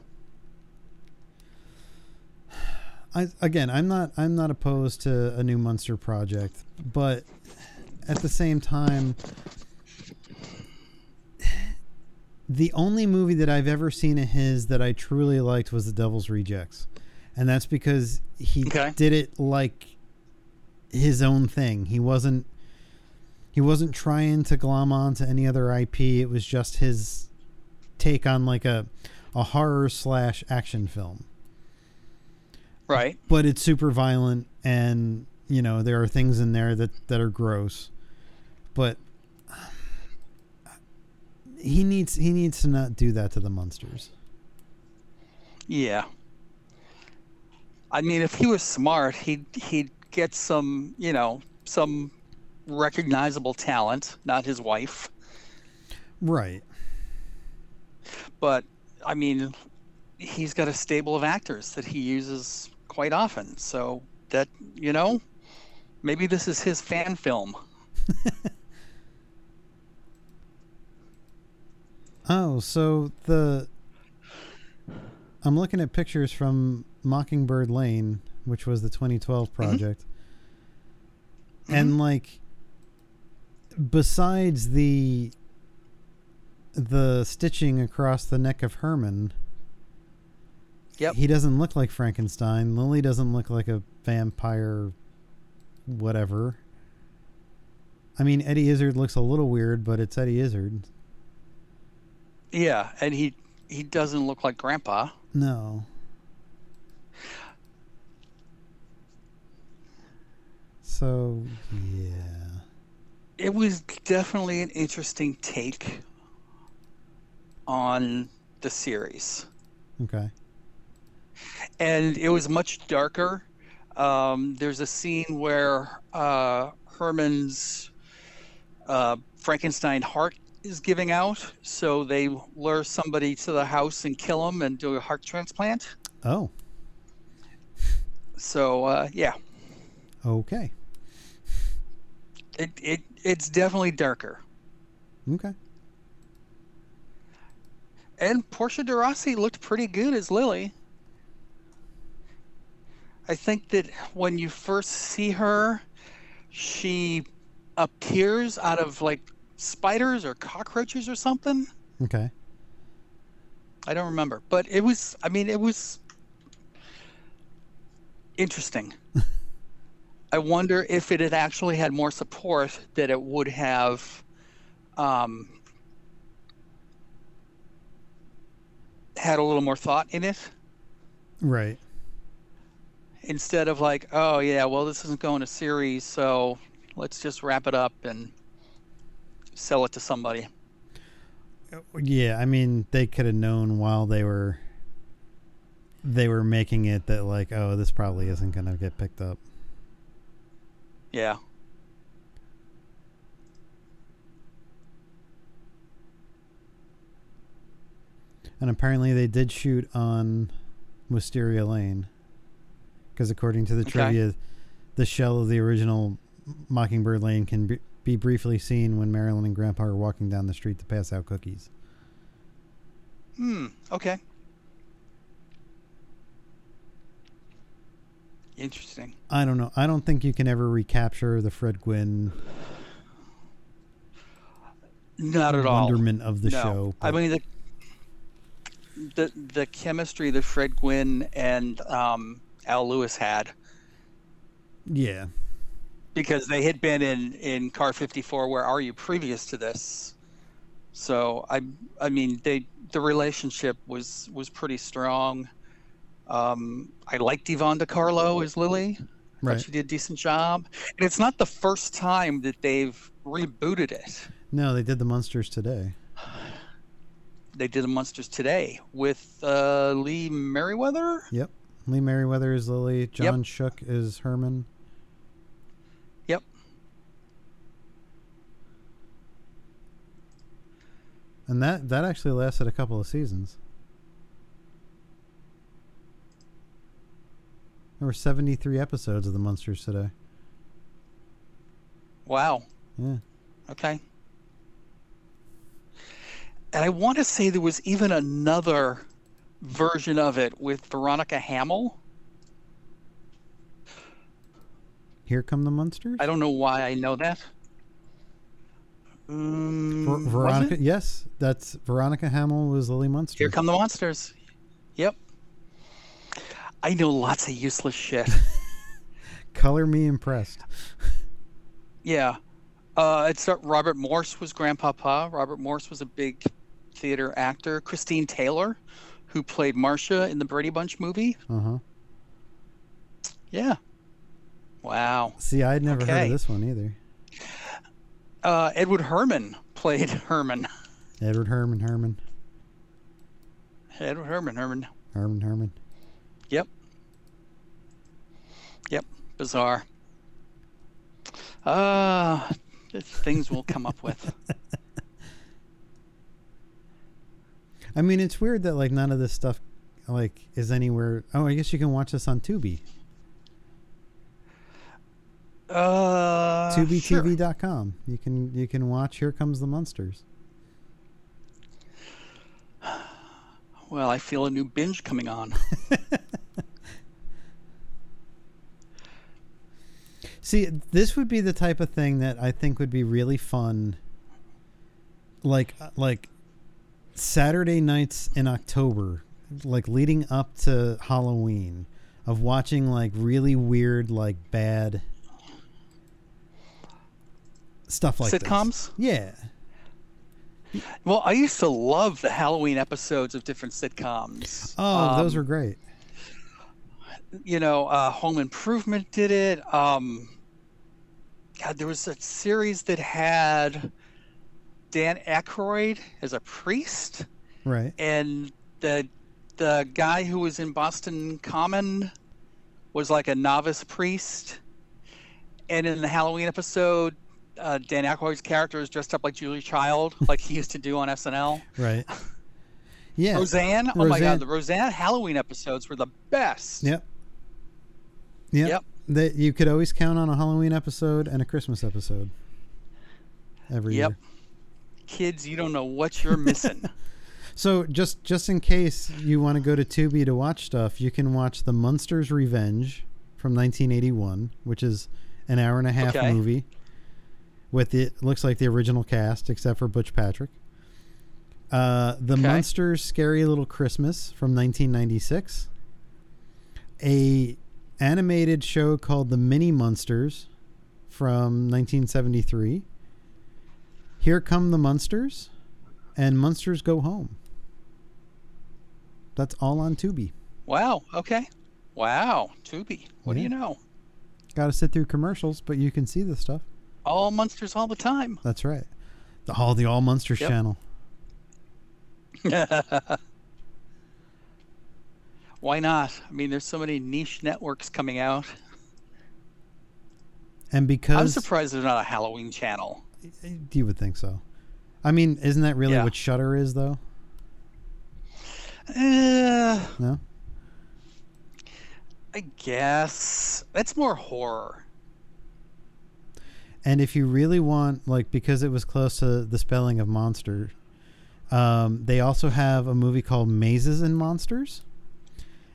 I again, I'm not I'm not opposed to a new Munster project, but at the same time the only movie that I've ever seen of his that I truly liked was The Devil's Rejects. And that's because he Okay. did it like his own thing. He wasn't he wasn't trying to glom on to any other IP. It was just his take on like a a horror slash action film Right. but it's super violent and you know there are things in there that that are gross but he needs he needs to not do that to the Munsters Yeah. I mean, if he was smart, he'd he'd get some, you know, some recognizable talent, not his wife. Right. But I mean, he's got a stable of actors that he uses quite often. So that, you know, maybe this is his fan film. Oh, so the I'm looking at pictures from Mockingbird Lane, which was the 2012 mm-hmm. project. Mm-hmm. And like besides the the stitching across the neck of Herman, Yep. he doesn't look like Frankenstein. Lily doesn't look like a vampire whatever. I mean, Eddie Izzard looks a little weird, but it's Eddie Izzard. Yeah, and he he doesn't look like Grandpa. No. So, yeah. It was definitely an interesting take on the series. Okay. and it was much darker. Um, there's a scene where uh, Herman's uh, Frankenstein heart is giving out, so they lure somebody to the house and kill him and do a heart transplant. Oh, So uh, yeah, okay. it, it it's definitely darker. Okay. And Portia de Rossi looked pretty good as Lily. I think that when you first see her, she appears out of like spiders or cockroaches or something. Okay. I don't remember, but it was. I mean, it was interesting. I wonder if it had actually had more support, that it would have um, had a little more thought in it Right. instead of like, oh yeah, well this isn't going to series, so let's just wrap it up and sell it to somebody. Yeah, I mean, they could have known while they were they were making it that like, oh, this probably isn't going to get picked up. Yeah. And apparently they did shoot on Wisteria Lane. Because according to the Okay. trivia, the shell of the original Mockingbird Lane can be, be briefly seen when Marilyn and Grandpa are walking down the street to pass out cookies. Hmm. Okay. Interesting. I don't know. I don't think you can ever recapture the Fred Gwynne Not at all. wonderment of the no. show. I mean the the the chemistry that Fred Gwynne and um, Al Lewis had yeah, because they had been in in Car 54. Where are you previous to this? So I I mean they the relationship was was pretty strong. Um, I liked Yvonne De Carlo as Lily. Right. thought she did a decent job. And it's not the first time that they've rebooted it. No, they did the Munsters today. They did the Munsters today with uh, Lee Meriwether. Yep. Lee Meriwether is Lily. John Schuck is Herman. Yep. And that that actually lasted a couple of seasons. There were 73 episodes of the Munsters today. Wow. Yeah. Okay. And I want to say there was even another version of it with Veronica Hamel. Here come the Munsters? I don't know why I know that. Um, Ver- Veronica? Yes, that's Veronica Hamel was Lily Munster. Here come the Munsters. Yep. I know lots of useless shit. Color me impressed. yeah. Uh, it's uh, Robert Morse was Grandpapa. Robert Morse was a big theater actor. Christine Taylor, who played Marcia in the Brady Bunch movie. Uh-huh. Yeah. Wow. See, I'd never heard of this one either. Uh, Edward Herrmann played Herman. Edward Herrmann Herman. Edward Herrmann. Herman. Herman Herman. Yep. Yep, bizarre. Uh, things we'll come up with. I mean, it's weird that like none of this stuff like is anywhere. Oh, I guess you can watch this on Tubi. Uh, sure. TubiTV.com. You can you can watch Here Comes the Munsters. Well, I feel a new binge coming on. See, this would be the type of thing that I think would be really fun. Like like Saturday nights in October, like leading up to Halloween, of watching like really weird, like bad stuff like that. Sitcoms? This. Yeah. Well, I used to love the Halloween episodes of different sitcoms. Oh, um, those were great. You know, uh, Home Improvement did it. Um, God, there was a series that had Dan Aykroyd as a priest, right? And the the guy who was in Boston Common was like a novice priest. And in the Halloween episode, uh, Dan Aykroyd's character is dressed up like Julie Child, like he used to do on SNL. Right. Yeah. Roseanne. Oh my God, the Roseanne Halloween episodes were the best. Yep. Yep. Yep. That you could always count on a Halloween episode and a Christmas episode every yep. year. Kids, you don't know what you're missing. so just just in case you want to go to Tubi to watch stuff, you can watch The Munsters Revenge from 1981, which is an hour and a half okay. movie with it looks like the original cast except for Butch Patrick. Uh, the okay. Munsters Scary Little Christmas from 1996. A animated show called The Mini Munsters from 1973. Here Come the Munsters and Munsters Go Home. That's all on Tubi. Wow. Okay. Wow. Tubi. What yeah. do you know? Got to sit through commercials, but you can see the stuff all Munsters all the time. That's right. The all the all Munsters yep. channel. Why not? I mean, there's so many niche networks coming out. And because I'm surprised there's not a Halloween channel. You would think so. I mean, isn't that really yeah. what Shudder is, though? Uh, no. I guess that's more horror. And if you really want, like, because it was close to the spelling of monster, um, they also have a movie called Mazes and Monsters,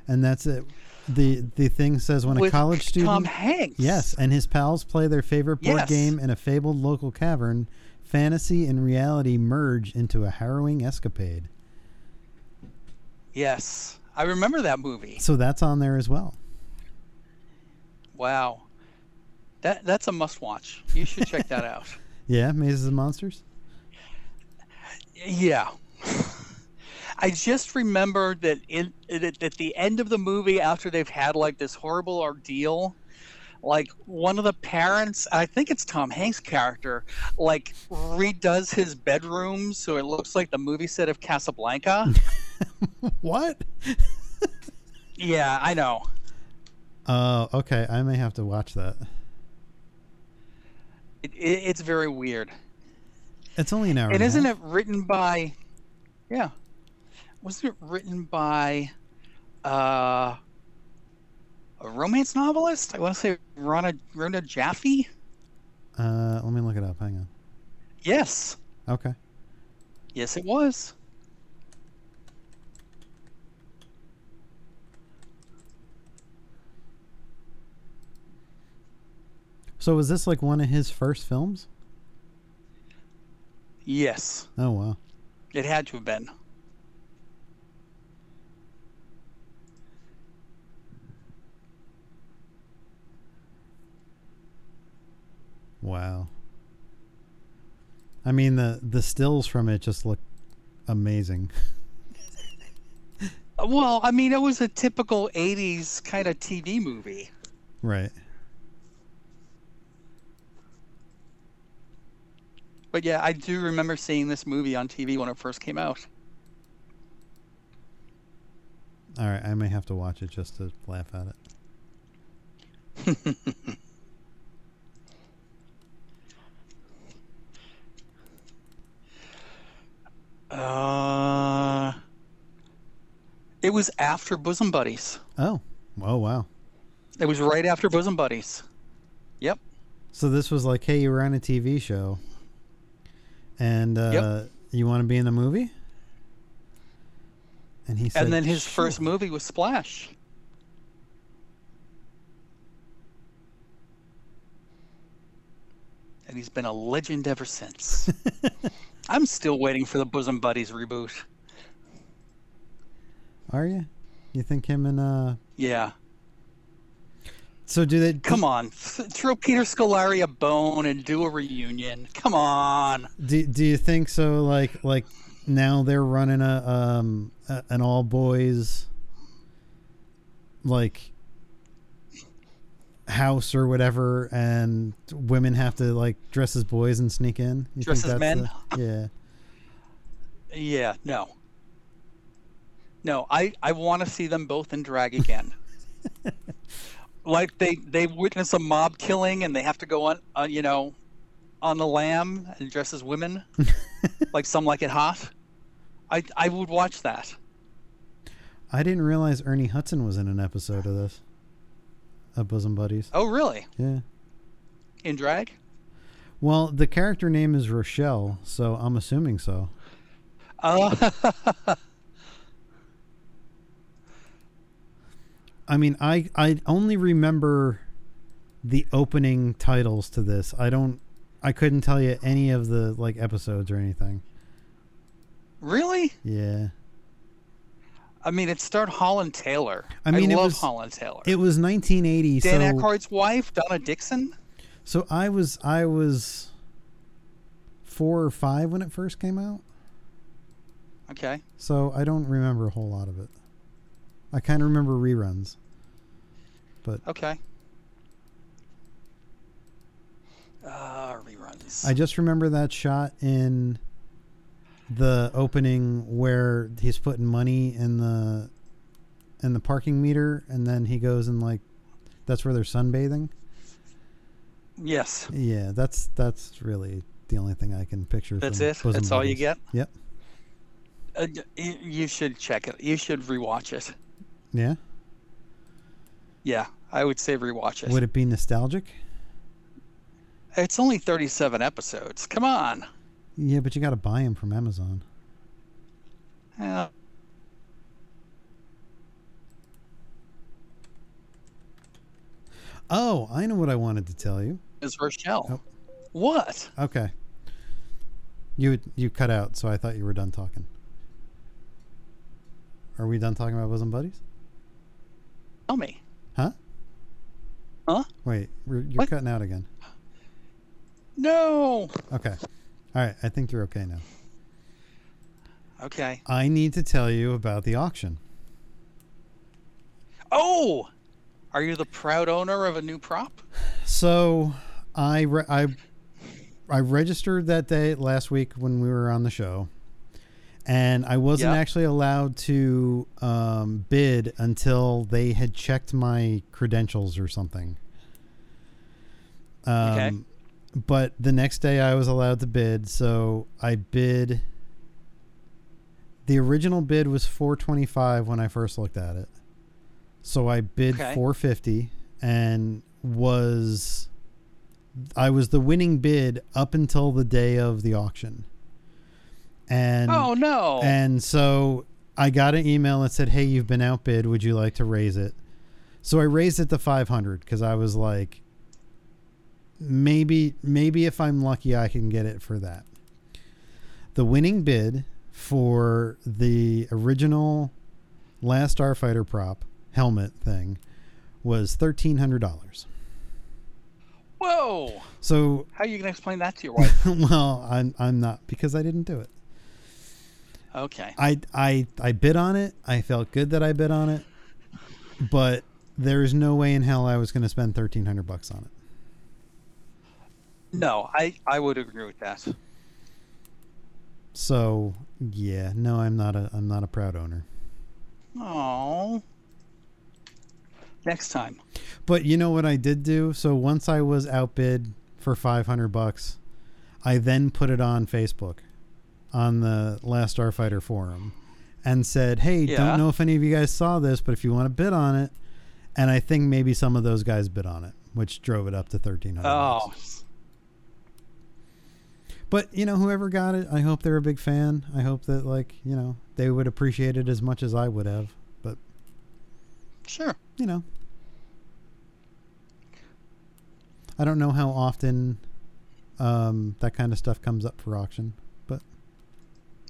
and that's it. The The thing says when a college student, Tom Hanks, yes, and his pals play their favorite board yes. game in a fabled local cavern, fantasy and reality merge into a harrowing escapade. Yes, I remember that movie. So that's on there as well. Wow. That that's a must watch. You should check that out. Yeah, Mazes and Monsters. Yeah. I just remember that in at, at the end of the movie, after they've had like this horrible ordeal, like one of the parents, I think it's Tom Hanks' character, like redoes his bedroom so it looks like the movie set of Casablanca. what? yeah, I know. Uh, okay, I may have to watch that. It, it, it's very weird. It's only an hour. And, and isn't half. it written by? Yeah, wasn't it written by uh, a romance novelist? I want to say Rona Rona Jaffe. Uh, let me look it up. Hang on. Yes. Okay. Yes, it was. So was this like one of his first films? Yes. Oh wow. It had to have been. Wow. I mean the the stills from it just look amazing. well, I mean it was a typical 80s kind of TV movie. Right. But yeah, I do remember seeing this movie on TV when it first came out. All right, I may have to watch it just to laugh at it. Uh, it was after Bosom Buddies. Oh, oh wow. It was right after Bosom Buddies. Yep. So this was like, hey, you were on a TV show, and uh, Yep. you want to be in the movie? And he said, and then his "Sure." first movie was Splash. And he's been a legend ever since. I'm still waiting for the Bosom Buddies reboot. Are you? You think him and uh? Yeah. So do they? Come on. Th- throw Peter Scolari a bone and do a reunion. Come on. Do, do you think so? Like like now they're running a um a, an all boys like house or whatever, and women have to like dress as boys and sneak in. You Dress as men? the- yeah. Yeah, no. No, I, I want to see them both in drag again. like they they witness a mob killing and they have to go on, uh, you know, on the lam and dress as women, like some like it hot. I I would watch that. I didn't realize Ernie Hudson was in an episode of this. Of Bosom Buddies. Oh, really? Yeah. In drag? Well, the character name is Rochelle, so I'm assuming so. Uh, I mean, I I only remember the opening titles to this. I don't. I couldn't tell you any of the like episodes or anything. really? Yeah. I mean, it starred Holland Taylor. I mean, it love was- Holland Taylor. It was 1980, Dan so Aykroyd's wife, Donna Dixon. so I was I was four or five when it first came out. Okay. So I don't remember a whole lot of it. I kind of remember reruns. But Okay. Uh, reruns. I just remember that shot in the opening where he's putting money in the in the parking meter and then he goes and like that's where they're sunbathing. yes. Yeah, that's that's really the only thing I can picture. That's it? Bosom That's all you get? Yep. Uh, you should check it. You should rewatch it. Yeah. Yeah, I would say rewatch it. Would it be nostalgic? It's only 37 episodes. Come on. Yeah, but you got to buy them from Amazon. Uh, Oh, I know what I wanted to tell you. is Rochelle. Oh. What? Okay. You you cut out, so I thought you were done talking. Are we done talking about bosom buddies? Tell me. Huh? Huh? Wait, you're What? cutting out again. No. Okay. All right, I think you're okay now. Okay. I need to tell you about the auction. Oh! Are you the proud owner of a new prop? So, I re- I I registered that day last week when we were on the show, and I wasn't Yeah. actually allowed to um, bid until they had checked my credentials or something. Um, Okay. But the next day I was allowed to bid, so I bid. The original bid was 425 when I first looked at it. So I bid Okay. 450 and was I was the winning bid up until the day of the auction. And oh no. and so I got an email that said, "Hey, you've been outbid. Would you like to raise it?" So I raised it to 500 cuz I was like maybe maybe if I'm lucky I can get it for that. The winning bid for the original Last Starfighter prop helmet thing was $1300. Whoa. So How are you going to explain that to your wife? well, I'm I'm not because I didn't do it. okay. I I I bid on it. I felt good that I bid on it, but there is no way in hell I was going to spend thirteen hundred bucks on it. No, I, I would agree with that. So yeah, no, I'm not a I'm not a proud owner. Oh. Next time. But you know what I did do? So once I was outbid for 500 bucks, I then put it on Facebook on the Last Starfighter forum and said, "Hey, Yeah. don't know if any of you guys saw this, but if you want to bid on it." And I think maybe some of those guys bid on it, which drove it up to 1300 Oh, bucks. But, you know, whoever got it, I hope they're a big fan. I hope that like, you know, they would appreciate it as much as I would have. But, sure. you know, I don't know how often um, that kind of stuff comes up for auction, but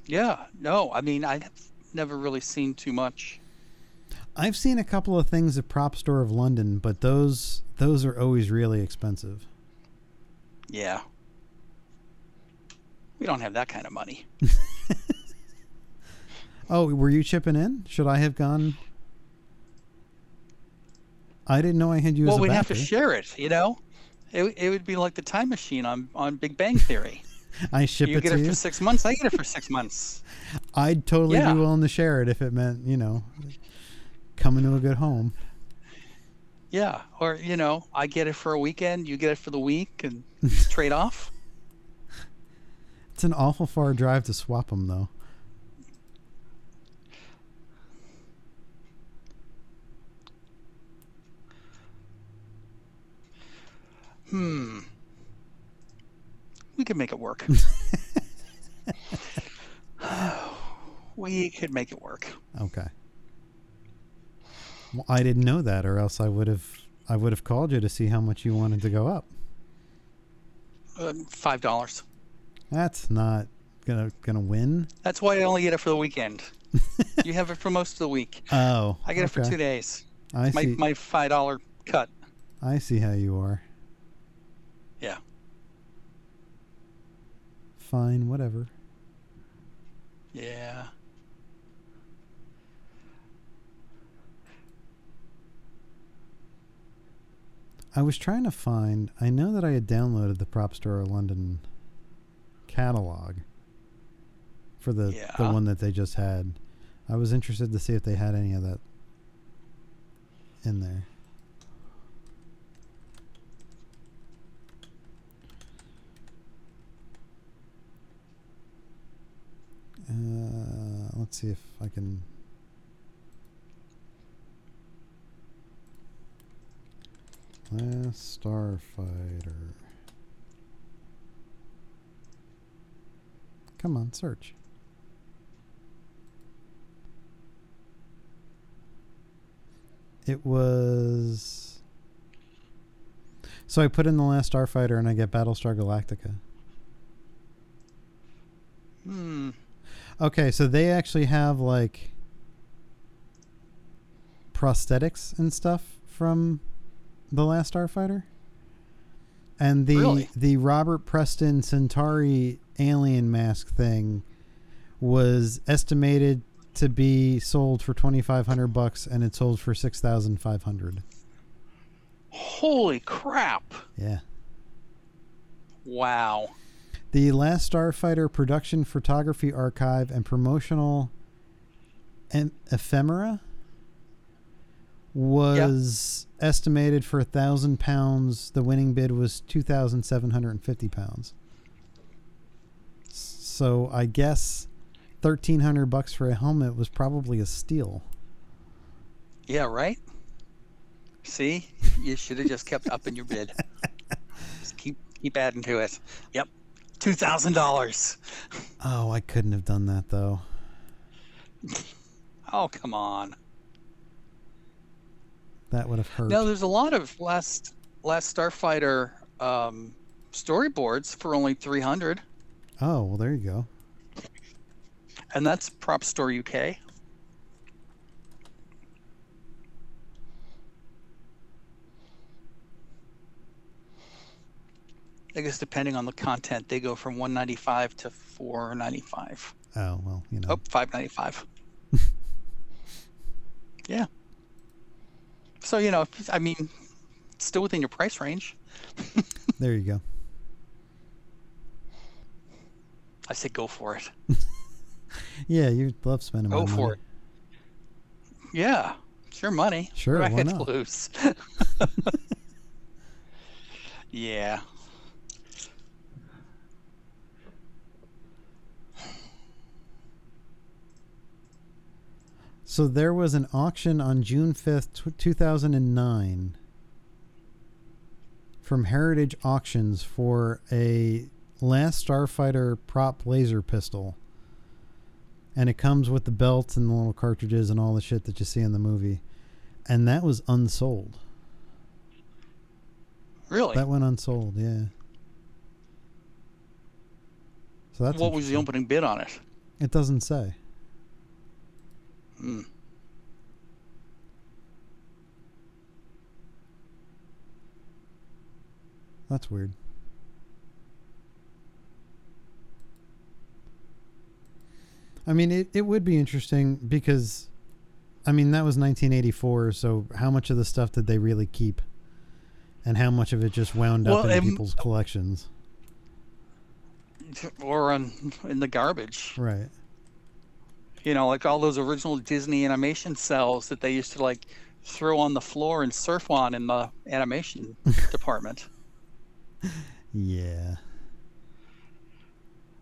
Yeah. No, I mean, I've never really seen too much. I've seen a couple of things at Prop Store of London, but those those are always really expensive. Yeah. We don't have that kind of money. Oh, were you chipping in? Should I have gone? I didn't know I had you well, as a we'd have to share it, you know? It, it would be like the time machine on, on Big Bang Theory. I ship you it get to it you. for six months, I get it for six months. I'd totally Yeah. be willing to share it if it meant, you know, coming to a good home. Yeah. Or, you know, I get it for a weekend, you get it for the week, and trade off. It's an awful far drive to swap them, though. Hmm. We could make it work. we could make it work. Okay. Well, I didn't know that, or else I would have I would have called you to see how much you wanted to go up. Uh, Five dollars. That's not gonna gonna win. That's why I only get it for the weekend. you have it for most of the week. Oh, I get it for two days. I My see. my five dollar cut. I see how you are. Yeah. Fine, whatever. Yeah. I was trying to find. I know that I had downloaded the Prop Store London catalog for the the one that they just had. I was interested to see if they had any of that in there. Uh, let's see if I can. Last Starfighter. Come on, search. It was. So I put in the last Starfighter and I get Battlestar Galactica. Hmm. Okay, so they actually have like prosthetics and stuff from the last Starfighter. And the Really? the Robert Preston Centauri alien mask thing was estimated to be sold for 2500 bucks and it sold for 6500. Holy crap! Yeah. Wow. The Last Starfighter production photography archive and promotional em- ephemera was estimated for a thousand pounds. The winning bid was two thousand seven hundred and fifty pounds. So I guess thirteen hundred bucks for a helmet was probably a steal. Yeah. Right. See, you should have just kept up in your bid. Just keep keep adding to it. Yep. Two thousand dollars. Oh, I couldn't have done that though. Oh come on. That would have hurt. No, there's a lot of last last Starfighter um, storyboards for only 300. Oh well, there you go. and that's Prop Store UK. I guess depending on the content, they go from 195 to 495. Oh well, you know. Oh, 595. yeah. So you know, I mean, still within your price range. There you go. I say go for it. Yeah, you love spending Go for money. it. Yeah, it's your money. Sure, What why not? lose? Yeah. So there was an auction on June 5th, 2009 from Heritage Auctions for a Last Starfighter prop laser pistol. And it comes with the belt and the little cartridges and all the shit that you see in the movie. And that was unsold. Really? That went unsold, yeah. So that's what was the opening bid on it? It doesn't say. Hmm. That's weird. I mean, it, it would be interesting because, I mean, that was 1984. So, how much of the stuff did they really keep? And how much of it just wound up in people's collections? Or on, in the garbage. Right. You know, like all those original Disney animation cells that they used to like throw on the floor and surf on in the animation department. Yeah.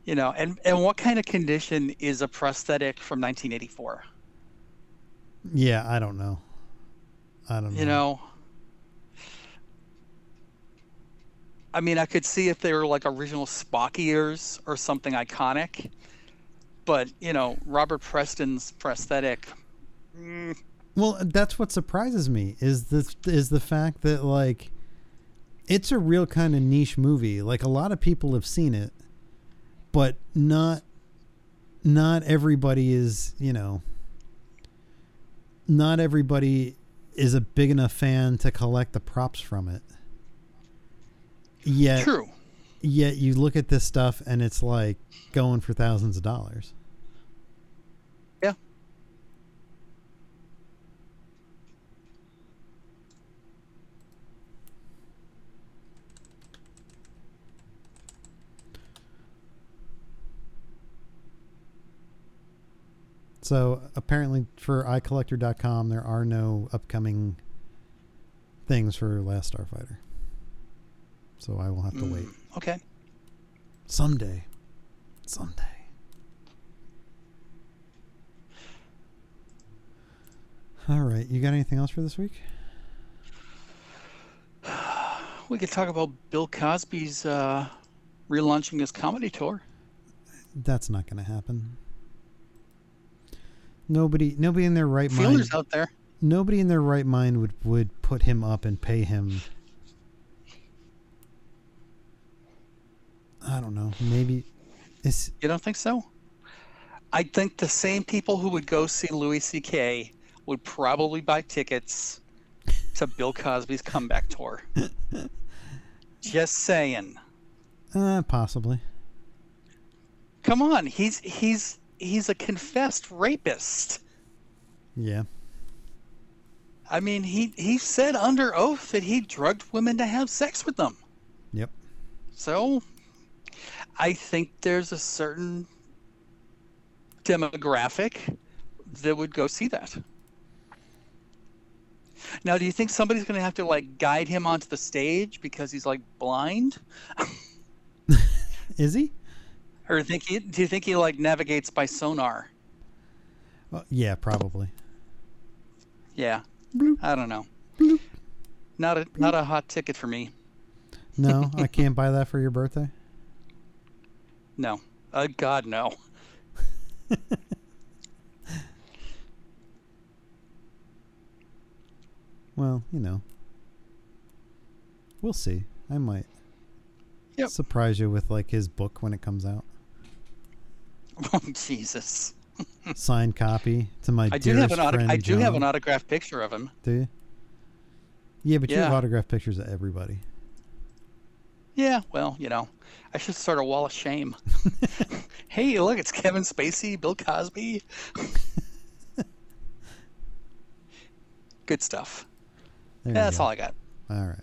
You know, and and what kind of condition is a prosthetic from 1984? Yeah, I don't know. I don't know. You know, I mean, I could see if they were like original Spock ears or something iconic, but you know, Robert Preston's prosthetic. mm, Well, that's what surprises me is the is the fact that like it's a real kind of niche movie. Like a lot of people have seen it, but not not everybody is, you know, not everybody is a big enough fan to collect the props from it. Yet True. yet you look at this stuff and it's like going for thousands of dollars. Yeah. So apparently for iCollector.com there are no upcoming things for Last Starfighter. So I will have to wait. Mm, Okay. Someday. Someday. All right. You got anything else for this week? We could talk about Bill Cosby's uh, relaunching his comedy tour. That's not going to happen. Nobody nobody in their right mind Feelers out there. nobody in their right mind would would put him up and pay him I don't know. Maybe it's You don't think so? I think the same people who would go see Louis C.K. would probably buy tickets to Bill Cosby's comeback tour. Just saying. uh, possibly. Come on, he's he's he's a confessed rapist. Yeah. I mean, he he said under oath that he drugged women to have sex with them. Yep. So, I think there's a certain demographic that would go see that. Now, do you think somebody's going to have to like guide him onto the stage because he's like blind, Is he? Or think he, do you think he like navigates by sonar? Well, yeah, probably. Yeah, Bloop. I don't know. Bloop. Not a not a hot ticket for me. No, I can't buy that for your birthday. No, uh, God no. Well, you know. We'll see. I might Yep. surprise you with like his book when it comes out. Oh Jesus! Signed copy to my I do have an auto- friend I do have an autographed picture of him. Do you? Yeah, but you have Yeah. autographed pictures of everybody. Yeah, well, you know, I should start a wall of shame. hey, look, it's Kevin Spacey, Bill Cosby. Good stuff. Yeah, that's go. all I got. All right.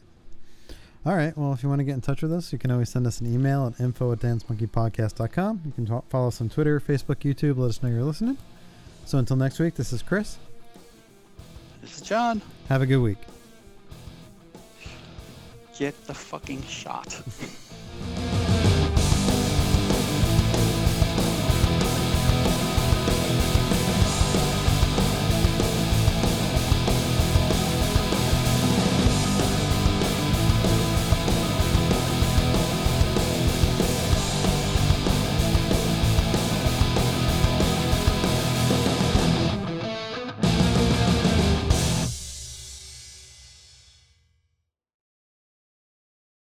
All right. Well, if you want to get in touch with us, you can always send us an email at info at dancemonkeypodcast.com. You can ta- follow us on Twitter, Facebook, YouTube. Let us know you're listening. So until next week, this is Chris. This is John. Have a good week. Get the fucking shot.